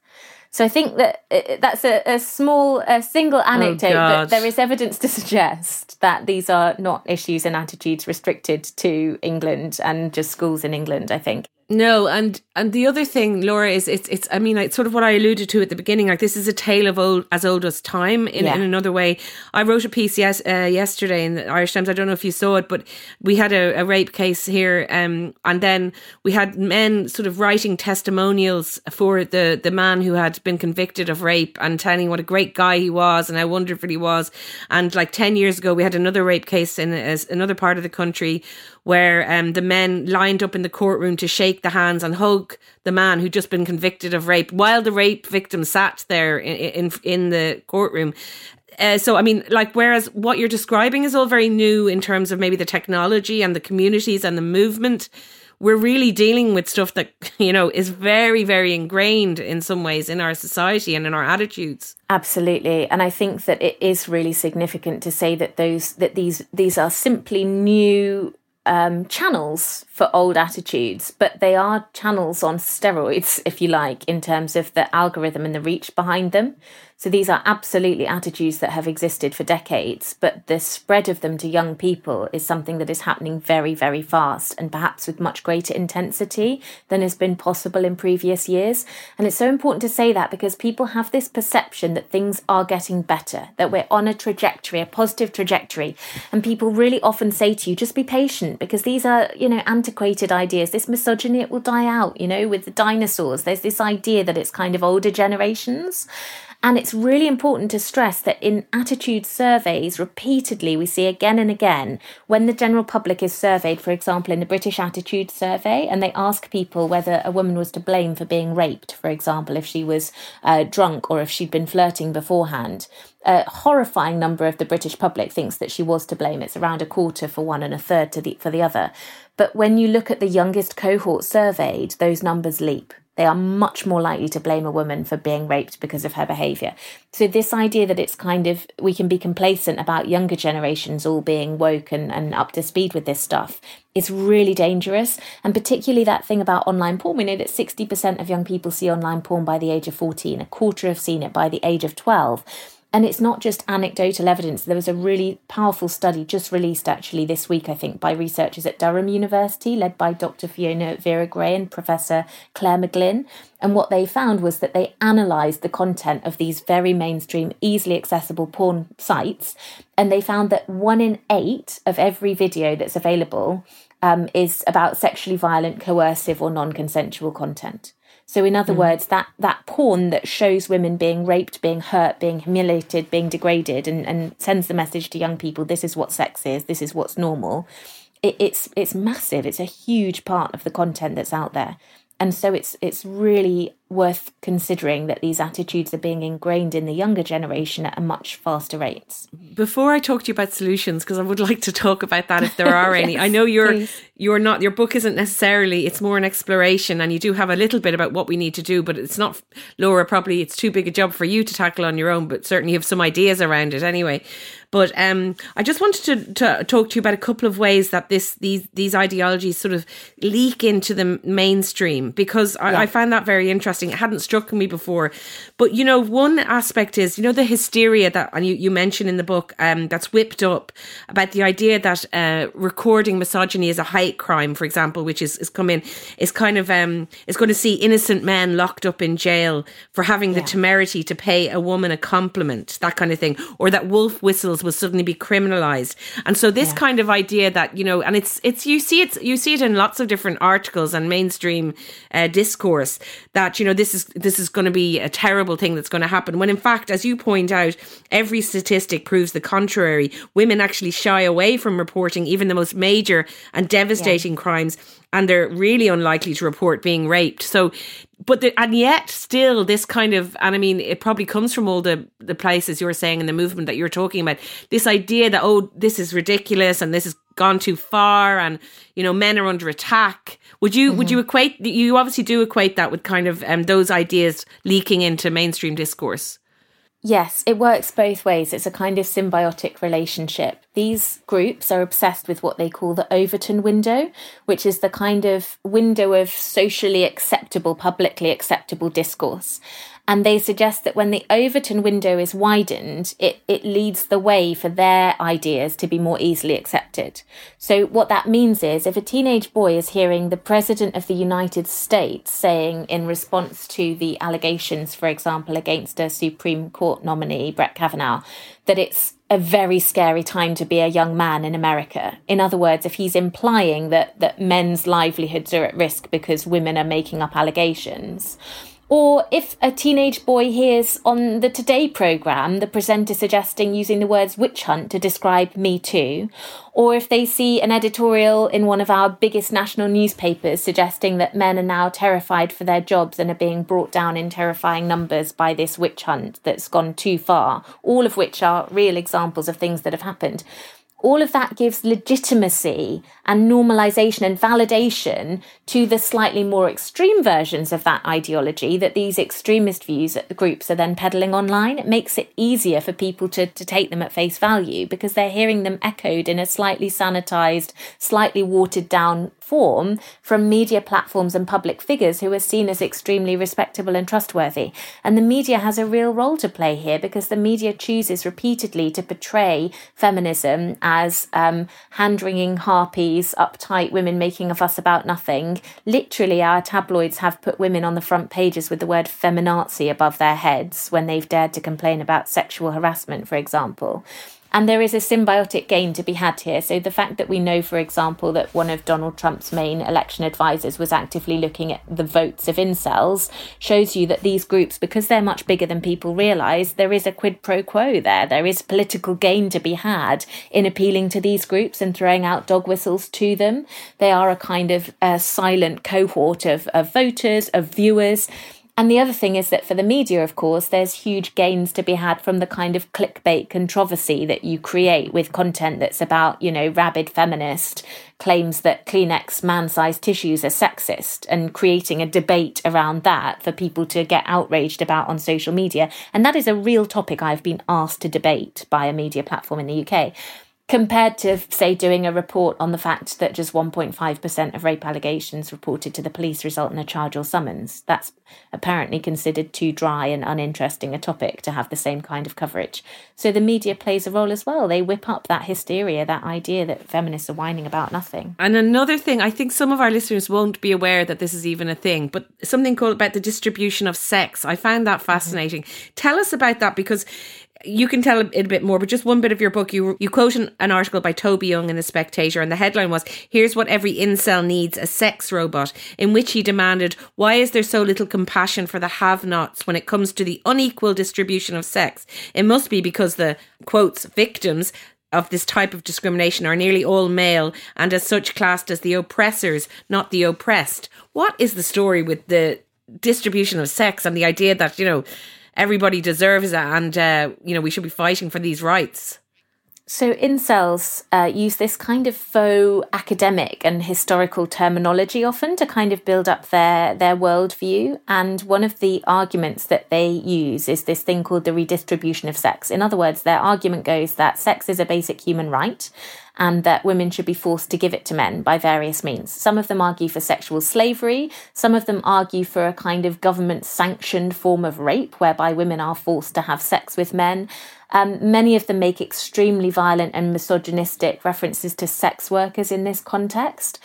so I think that uh, that's a, a small, a single oh, anecdote, oh but there is evidence to suggest that these are not issues and attitudes restricted to England and just schools in England, I think.
No, and and the other thing, Laura, is it's it's. I mean, it's sort of what I alluded to at the beginning. Like this is a tale of old as old as time. In, yeah. in another way, I wrote a piece yes, uh, yesterday in the Irish Times. I don't know if you saw it, but we had a, a rape case here, um, and then we had men sort of writing testimonials for the the man who had been convicted of rape and telling what a great guy he was and how wonderful he was. And like ten years ago, we had another rape case in another part of the country where um, the men lined up in the courtroom to shake the hands and hug the man who'd just been convicted of rape while the rape victim sat there in in, in the courtroom. Uh, so I mean, like, whereas what you're describing is all very new in terms of maybe the technology and the communities and the movement. We're really dealing with stuff that [laughs] you know is very, very ingrained in some ways in our society and in our attitudes.
Absolutely, and I think that it is really significant to say that those that these these are simply new um, channels for old attitudes, but they are channels on steroids, if you like, in terms of the algorithm and the reach behind them. So these are absolutely attitudes that have existed for decades, but the spread of them to young people is something that is happening very, very fast and perhaps with much greater intensity than has been possible in previous years. And it's so important to say that because people have this perception that things are getting better, that we're on a trajectory, a positive trajectory. And people really often say to you, just be patient because these are, you know, antiquated ideas. This misogyny, it will die out, you know, with the dinosaurs. There's this idea that it's kind of older generations. And it's really important to stress that in attitude surveys, repeatedly, we see again and again when the general public is surveyed, for example, in the British Attitude Survey, and they ask people whether a woman was to blame for being raped, for example, if she was uh, drunk or if she'd been flirting beforehand. A horrifying number of the British public thinks that she was to blame. It's around a quarter for one and a third to the, for the other. But when you look at the youngest cohort surveyed, those numbers leap. They are much more likely to blame a woman for being raped because of her behaviour. So, this idea that it's kind of, we can be complacent about younger generations all being woke and, and up to speed with this stuff is really dangerous. And particularly that thing about online porn. We know that 60% of young people see online porn by the age of 14, a quarter have seen it by the age of 12. And it's not just anecdotal evidence. There was a really powerful study just released actually this week, I think, by researchers at Durham University, led by Dr. Fiona Vera Gray and Professor Clare McGlynn. And what they found was that they analysed the content of these very mainstream, easily accessible porn sites. And they found that one in eight of every video that's available um, is about sexually violent, coercive, or non consensual content. So, in other mm. words, that that porn that shows women being raped, being hurt, being humiliated, being degraded, and, and sends the message to young people: this is what sex is, this is what's normal. It, it's it's massive. It's a huge part of the content that's out there, and so it's it's really worth considering that these attitudes are being ingrained in the younger generation at a much faster rate.
Before I talk to you about solutions, because I would like to talk about that if there are yes, [laughs] any. I know you're please. you're not your book isn't necessarily it's more an exploration and you do have a little bit about what we need to do, but it's not Laura, probably it's too big a job for you to tackle on your own, but certainly you have some ideas around it anyway. But um, I just wanted to, to talk to you about a couple of ways that this these these ideologies sort of leak into the mainstream because I, yeah. I found that very interesting interesting. It hadn't struck me before. But, you know, one aspect is, you know, the hysteria that, and you, you mentioned in the book, um, that's whipped up about the idea that uh, recording misogyny is a hate crime, for example, which is, is coming, is kind of, um, is going to see innocent men locked up in jail for having yeah. the temerity to pay a woman a compliment, that kind of thing, or that wolf whistles will suddenly be criminalized. And so this yeah. kind of idea that, you know, and it's, it's, you see it, you see it in lots of different articles and mainstream uh, discourse that, you know, this is this is going to be a terrible thing that's going to happen. When in fact as you point out every statistic proves the contrary. Women actually shy away from reporting even the most major and devastating yeah. crimes and they're really unlikely to report being raped. So but the, and yet still this kind of and i mean it probably comes from all the the places you're saying in the movement that you're talking about this idea that oh this is ridiculous and this has gone too far and you know men are under attack would you mm-hmm. would you mm-hmm. equate you obviously do equate that with kind of um, those ideas leaking into mainstream discourse
Yes, it works both ways. It's a kind of symbiotic relationship. These groups are obsessed with what they call the Overton window, which is the kind of window of socially acceptable, publicly acceptable discourse. And they suggest that when the Overton window is widened, it, it leads the way for their ideas to be more easily accepted. So, what that means is if a teenage boy is hearing the President of the United States saying, in response to the allegations, for example, against a Supreme Court nominee, Brett Kavanaugh, that it's a very scary time to be a young man in America. In other words, if he's implying that, that men's livelihoods are at risk because women are making up allegations, or if a teenage boy hears on the Today programme the presenter suggesting using the words witch hunt to describe Me Too, or if they see an editorial in one of our biggest national newspapers suggesting that men are now terrified for their jobs and are being brought down in terrifying numbers by this witch hunt that's gone too far, all of which are real examples of things that have happened all of that gives legitimacy and normalization and validation to the slightly more extreme versions of that ideology that these extremist views groups are then peddling online. It makes it easier for people to, to take them at face value because they're hearing them echoed in a slightly sanitized, slightly watered down form from media platforms and public figures who are seen as extremely respectable and trustworthy. And the media has a real role to play here because the media chooses repeatedly to portray feminism as um, hand wringing harpies, uptight women making a fuss about nothing. Literally, our tabloids have put women on the front pages with the word feminazi above their heads when they've dared to complain about sexual harassment, for example. And there is a symbiotic gain to be had here. So the fact that we know, for example, that one of Donald Trump's main election advisors was actively looking at the votes of incels shows you that these groups, because they're much bigger than people realise, there is a quid pro quo there. There is political gain to be had in appealing to these groups and throwing out dog whistles to them. They are a kind of a silent cohort of, of voters, of viewers and the other thing is that for the media, of course, there's huge gains to be had from the kind of clickbait controversy that you create with content that's about, you know, rabid feminist claims that Kleenex man sized tissues are sexist and creating a debate around that for people to get outraged about on social media. And that is a real topic I've been asked to debate by a media platform in the UK compared to, say, doing a report on the fact that just 1.5% of rape allegations reported to the police result in a charge or summons. That's apparently considered too dry and uninteresting a topic to have the same kind of coverage. So the media plays a role as well. They whip up that hysteria, that idea that feminists are whining about nothing.
And another thing, I think some of our listeners won't be aware that this is even a thing, but something called about the distribution of sex. I found that fascinating. Mm-hmm. Tell us about that because you can tell it a bit more, but just one bit of your book, you you quote an, an, article by Toby Young in The Spectator, and the headline was, Here's what every incel needs a sex robot, in which he demanded, Why is there so little compassion for the have nots when it comes to the unequal distribution of sex? It must be because the, quotes, victims of this type of discrimination are nearly all male and as such classed as the oppressors, not the oppressed. What is the story with the distribution of sex and the idea that, you know, everybody deserves it, and uh, you know we should be fighting for these rights.
So, incels uh, use this kind of faux academic and historical terminology often to kind of build up their, their worldview. And one of the arguments that they use is this thing called the redistribution of sex. In other words, their argument goes that sex is a basic human right and that women should be forced to give it to men by various means. Some of them argue for sexual slavery, some of them argue for a kind of government sanctioned form of rape whereby women are forced to have sex with men. Um, many of them make extremely violent and misogynistic references to sex workers in this context.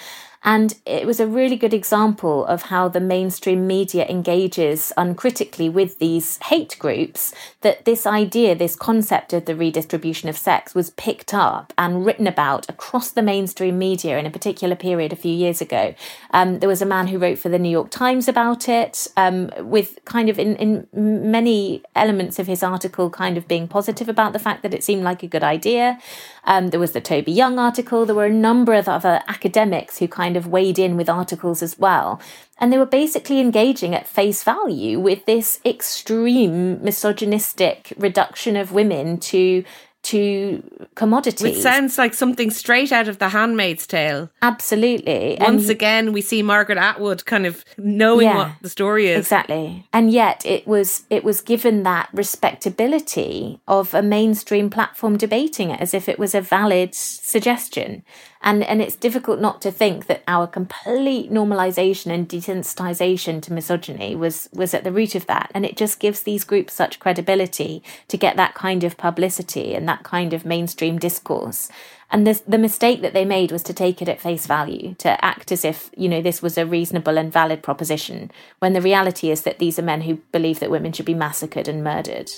And it was a really good example of how the mainstream media engages uncritically with these hate groups. That this idea, this concept of the redistribution of sex was picked up and written about across the mainstream media in a particular period a few years ago. Um, there was a man who wrote for the New York Times about it, um, with kind of in, in many elements of his article kind of being positive about the fact that it seemed like a good idea. Um, there was the Toby Young article. There were a number of other academics who kind of weighed in with articles as well. And they were basically engaging at face value with this extreme misogynistic reduction of women to to commodities.
Which sounds like something straight out of The Handmaid's Tale.
Absolutely.
Once and again, we see Margaret Atwood kind of knowing yeah, what the story is.
Exactly. And yet, it was it was given that respectability of a mainstream platform debating it as if it was a valid suggestion. And, and it's difficult not to think that our complete normalization and desensitization to misogyny was, was at the root of that. And it just gives these groups such credibility to get that kind of publicity and that kind of mainstream discourse. And this, the mistake that they made was to take it at face value, to act as if, you know, this was a reasonable and valid proposition, when the reality is that these are men who believe that women should be massacred and murdered.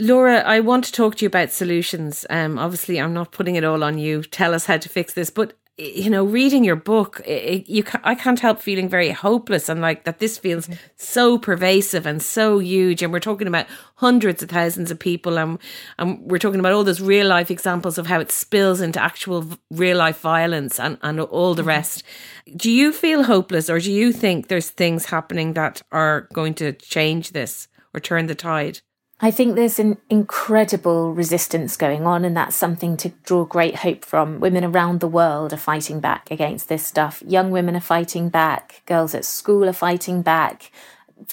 Laura, I want to talk to you about solutions. Um, obviously, I'm not putting it all on you. Tell us how to fix this. But you know, reading your book, it, you I can't help feeling very hopeless and like that. This feels mm-hmm. so pervasive and so huge, and we're talking about hundreds of thousands of people, and and we're talking about all those real life examples of how it spills into actual real life violence and and all the mm-hmm. rest. Do you feel hopeless, or do you think there's things happening that are going to change this or turn the tide?
I think there's an incredible resistance going on, and that's something to draw great hope from. Women around the world are fighting back against this stuff. Young women are fighting back. Girls at school are fighting back.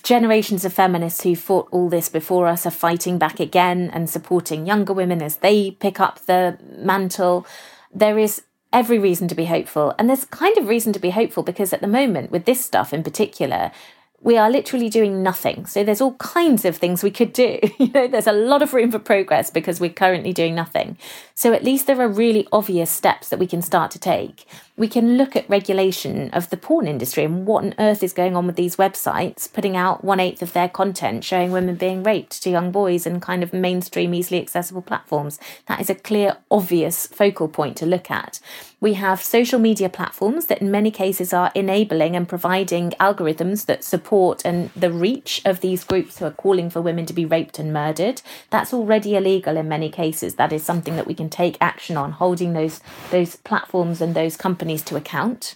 Generations of feminists who fought all this before us are fighting back again and supporting younger women as they pick up the mantle. There is every reason to be hopeful. And there's kind of reason to be hopeful because at the moment, with this stuff in particular, we are literally doing nothing. So there's all kinds of things we could do. [laughs] you know, there's a lot of room for progress because we're currently doing nothing. So at least there are really obvious steps that we can start to take we can look at regulation of the porn industry and what on earth is going on with these websites putting out one eighth of their content showing women being raped to young boys and kind of mainstream, easily accessible platforms. That is a clear, obvious focal point to look at. We have social media platforms that, in many cases, are enabling and providing algorithms that support and the reach of these groups who are calling for women to be raped and murdered. That's already illegal in many cases. That is something that we can take action on, holding those those platforms and those companies to account.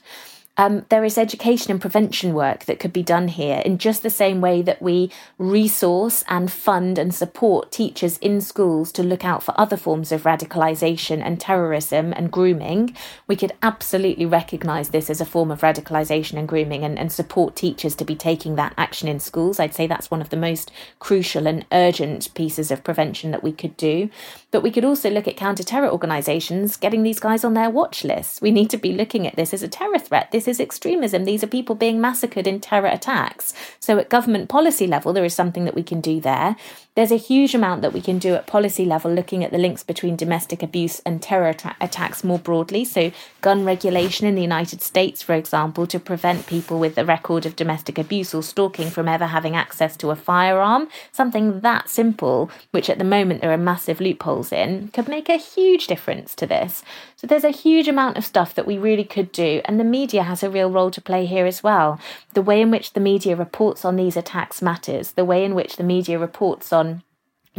Um, there is education and prevention work that could be done here in just the same way that we resource and fund and support teachers in schools to look out for other forms of radicalisation and terrorism and grooming. We could absolutely recognise this as a form of radicalisation and grooming and, and support teachers to be taking that action in schools. I'd say that's one of the most crucial and urgent pieces of prevention that we could do. But we could also look at counter terror organisations getting these guys on their watch lists. We need to be looking at this as a terror threat. This is extremism. These are people being massacred in terror attacks. So, at government policy level, there is something that we can do there. There's a huge amount that we can do at policy level looking at the links between domestic abuse and terror tra- attacks more broadly. So, gun regulation in the United States, for example, to prevent people with a record of domestic abuse or stalking from ever having access to a firearm. Something that simple, which at the moment there are massive loopholes in, could make a huge difference to this. So, there's a huge amount of stuff that we really could do, and the media has a real role to play here as well. The way in which the media reports on these attacks matters, the way in which the media reports on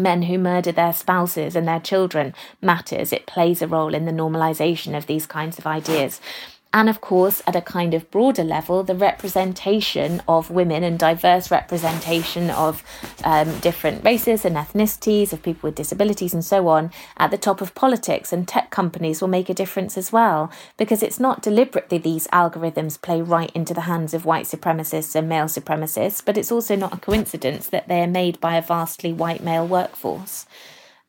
men who murder their spouses and their children matters. It plays a role in the normalization of these kinds of ideas and of course at a kind of broader level the representation of women and diverse representation of um, different races and ethnicities of people with disabilities and so on at the top of politics and tech companies will make a difference as well. Because it's not deliberately these algorithms play right into the hands of white supremacists and male supremacists but it's also not a coincidence that they are made by a vastly white male workforce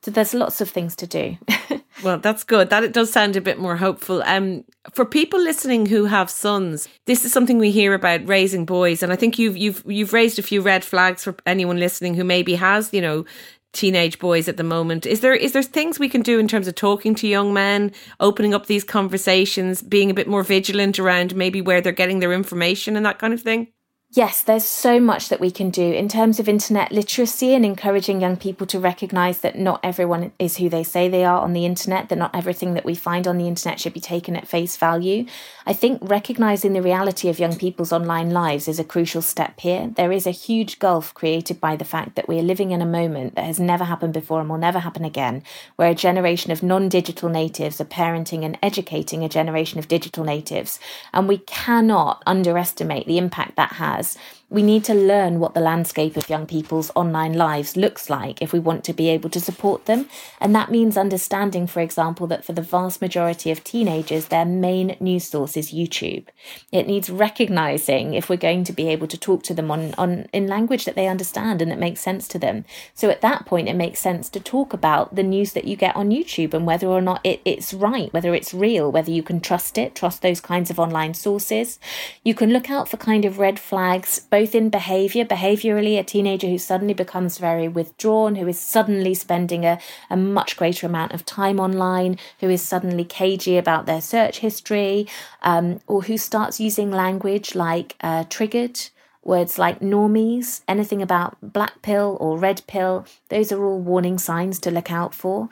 so there's lots of things to do. [laughs]
well, that's good. That it does sound a bit more hopeful. Um, for people listening who have sons, this is something we hear about raising boys, and I think you've you've you've raised a few red flags for anyone listening who maybe has you know teenage boys at the moment. Is there is there things we can do in terms of talking to young men, opening up these conversations, being a bit more vigilant around maybe where they're getting their information and that kind of thing?
Yes, there's so much that we can do in terms of internet literacy and encouraging young people to recognize that not everyone is who they say they are on the internet, that not everything that we find on the internet should be taken at face value. I think recognizing the reality of young people's online lives is a crucial step here. There is a huge gulf created by the fact that we are living in a moment that has never happened before and will never happen again, where a generation of non digital natives are parenting and educating a generation of digital natives. And we cannot underestimate the impact that has has we need to learn what the landscape of young people's online lives looks like if we want to be able to support them. And that means understanding, for example, that for the vast majority of teenagers, their main news source is YouTube. It needs recognizing if we're going to be able to talk to them on, on in language that they understand and that makes sense to them. So at that point, it makes sense to talk about the news that you get on YouTube and whether or not it, it's right, whether it's real, whether you can trust it, trust those kinds of online sources. You can look out for kind of red flags, both both in behavior, behaviorally, a teenager who suddenly becomes very withdrawn, who is suddenly spending a, a much greater amount of time online, who is suddenly cagey about their search history, um, or who starts using language like uh, triggered. Words like normies, anything about black pill or red pill, those are all warning signs to look out for.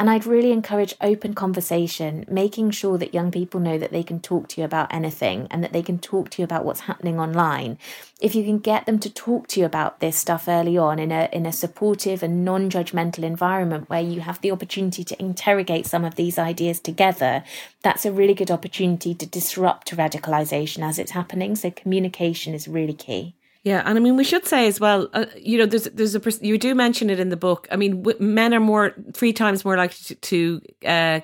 And I'd really encourage open conversation, making sure that young people know that they can talk to you about anything and that they can talk to you about what's happening online. If you can get them to talk to you about this stuff early on in a in a supportive and non-judgmental environment where you have the opportunity to interrogate some of these ideas together, that's a really good opportunity to disrupt radicalization as it's happening. So communication is really key.
Yeah, and I mean, we should say as well, uh, you know, there's there's a you do mention it in the book. I mean, w- men are more three times more likely to, to uh,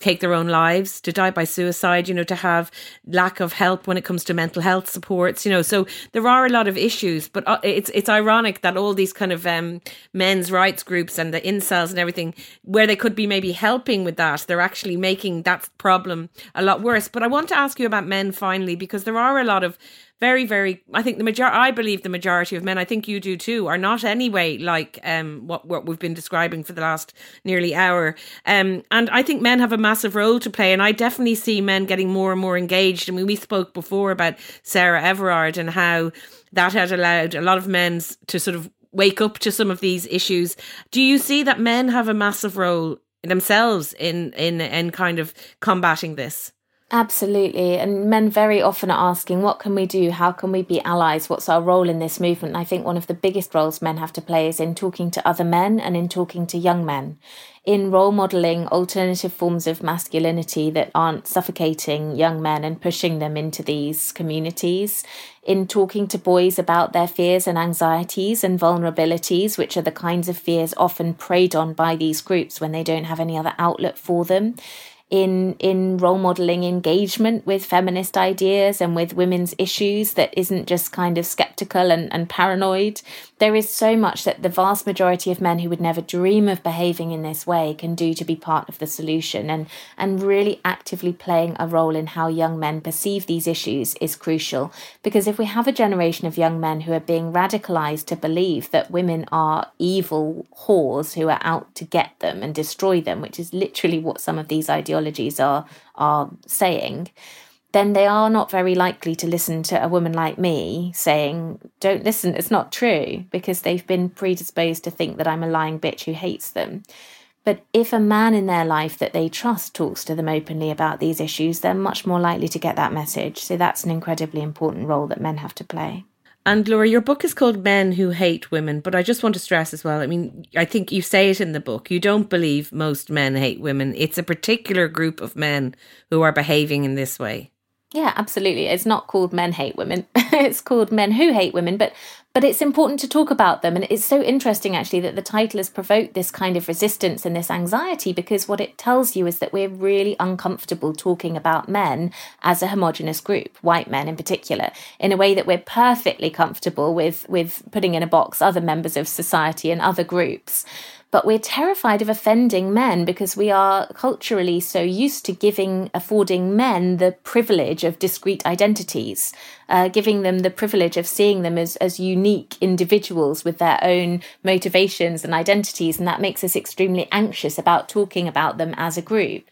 take their own lives, to die by suicide, you know, to have lack of help when it comes to mental health supports, you know. So there are a lot of issues, but uh, it's it's ironic that all these kind of um, men's rights groups and the incels and everything, where they could be maybe helping with that, they're actually making that problem a lot worse. But I want to ask you about men finally, because there are a lot of very, very. I think the major. I believe the majority of men. I think you do too. Are not anyway like um what what we've been describing for the last nearly hour. Um, and I think men have a massive role to play. And I definitely see men getting more and more engaged. I mean, we spoke before about Sarah Everard and how that had allowed a lot of men to sort of wake up to some of these issues. Do you see that men have a massive role themselves in in in kind of combating this?
Absolutely. And men very often are asking, what can we do? How can we be allies? What's our role in this movement? And I think one of the biggest roles men have to play is in talking to other men and in talking to young men, in role modeling alternative forms of masculinity that aren't suffocating young men and pushing them into these communities, in talking to boys about their fears and anxieties and vulnerabilities, which are the kinds of fears often preyed on by these groups when they don't have any other outlet for them in in role modeling engagement with feminist ideas and with women's issues that isn't just kind of skeptical and, and paranoid. There is so much that the vast majority of men who would never dream of behaving in this way can do to be part of the solution and and really actively playing a role in how young men perceive these issues is crucial. Because if we have a generation of young men who are being radicalized to believe that women are evil whores who are out to get them and destroy them, which is literally what some of these ideologies are are saying, then they are not very likely to listen to a woman like me saying, Don't listen, it's not true, because they've been predisposed to think that I'm a lying bitch who hates them. But if a man in their life that they trust talks to them openly about these issues, they're much more likely to get that message. So that's an incredibly important role that men have to play.
And Laura, your book is called Men Who Hate Women, but I just want to stress as well. I mean, I think you say it in the book. You don't believe most men hate women. It's a particular group of men who are behaving in this way.
Yeah, absolutely. It's not called Men Hate Women. [laughs] it's called Men Who Hate Women, but but it's important to talk about them and it's so interesting actually that the title has provoked this kind of resistance and this anxiety because what it tells you is that we're really uncomfortable talking about men as a homogenous group, white men in particular, in a way that we're perfectly comfortable with with putting in a box other members of society and other groups but we're terrified of offending men because we are culturally so used to giving, affording men the privilege of discrete identities, uh, giving them the privilege of seeing them as, as unique individuals with their own motivations and identities. And that makes us extremely anxious about talking about them as a group.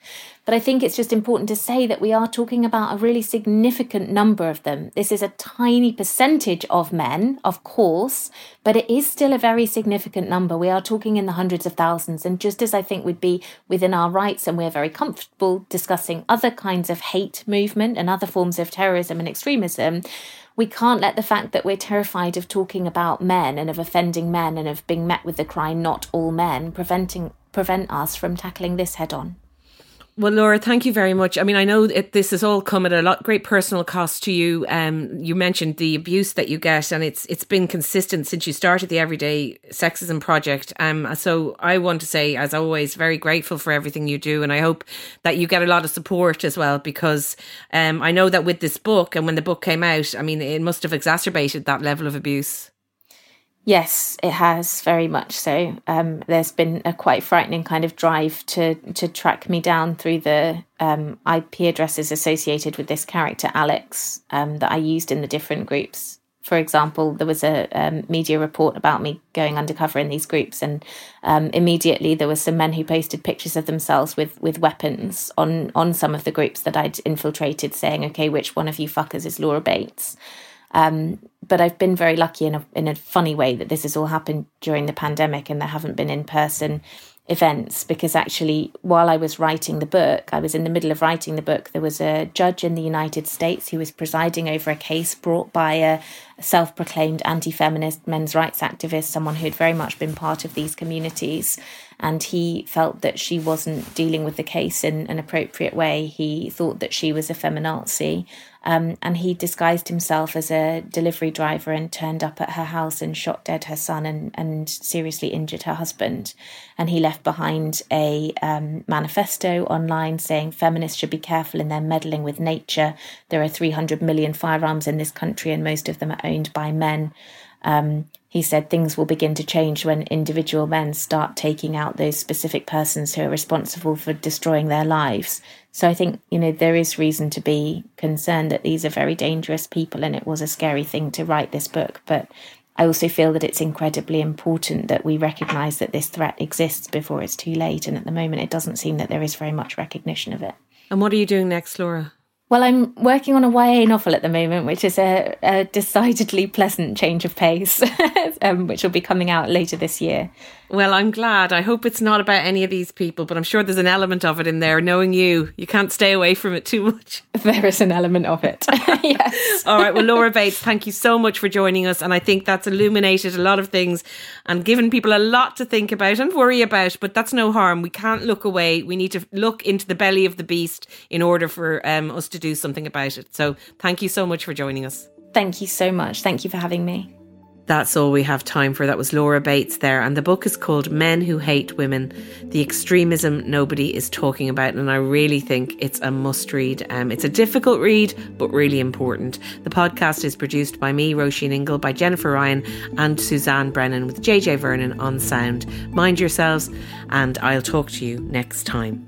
But I think it's just important to say that we are talking about a really significant number of them. This is a tiny percentage of men, of course, but it is still a very significant number. We are talking in the hundreds of thousands. And just as I think would be within our rights and we're very comfortable discussing other kinds of hate movement and other forms of terrorism and extremism, we can't let the fact that we're terrified of talking about men and of offending men and of being met with the cry not all men preventing prevent us from tackling this head on.
Well, Laura, thank you very much. I mean, I know it, this has all come at a lot great personal cost to you. Um, you mentioned the abuse that you get, and it's it's been consistent since you started the Everyday Sexism Project. Um, so I want to say, as always, very grateful for everything you do, and I hope that you get a lot of support as well, because um, I know that with this book and when the book came out, I mean, it must have exacerbated that level of abuse.
Yes, it has very much so. Um, there's been a quite frightening kind of drive to to track me down through the um, IP addresses associated with this character Alex um, that I used in the different groups. For example, there was a um, media report about me going undercover in these groups, and um, immediately there were some men who posted pictures of themselves with with weapons on on some of the groups that I'd infiltrated, saying, "Okay, which one of you fuckers is Laura Bates?" Um, but I've been very lucky in a in a funny way that this has all happened during the pandemic and there haven't been in person events because actually while I was writing the book, I was in the middle of writing the book. There was a judge in the United States who was presiding over a case brought by a self proclaimed anti feminist men's rights activist, someone who had very much been part of these communities. And he felt that she wasn't dealing with the case in an appropriate way. He thought that she was a feminazi. Um, and he disguised himself as a delivery driver and turned up at her house and shot dead her son and, and seriously injured her husband. And he left behind a um, manifesto online saying feminists should be careful in their meddling with nature. There are 300 million firearms in this country, and most of them are owned by men. Um, he said things will begin to change when individual men start taking out those specific persons who are responsible for destroying their lives. So I think, you know, there is reason to be concerned that these are very dangerous people and it was a scary thing to write this book. But I also feel that it's incredibly important that we recognise that this threat exists before it's too late. And at the moment, it doesn't seem that there is very much recognition of it.
And what are you doing next, Laura?
Well, I'm working on a YA novel at the moment, which is a, a decidedly pleasant change of pace, [laughs] um, which will be coming out later this year.
Well, I'm glad. I hope it's not about any of these people, but I'm sure there's an element of it in there. Knowing you, you can't stay away from it too much. [laughs]
There is an element of it. [laughs] yes.
All right. Well, Laura Bates, thank you so much for joining us. And I think that's illuminated a lot of things and given people a lot to think about and worry about. But that's no harm. We can't look away. We need to look into the belly of the beast in order for um, us to do something about it. So thank you so much for joining us.
Thank you so much. Thank you for having me.
That's all we have time for. That was Laura Bates there. And the book is called Men Who Hate Women The Extremism Nobody is Talking About. And I really think it's a must read. Um, it's a difficult read, but really important. The podcast is produced by me, Róisín Ingle, by Jennifer Ryan and Suzanne Brennan with JJ Vernon on sound. Mind yourselves, and I'll talk to you next time.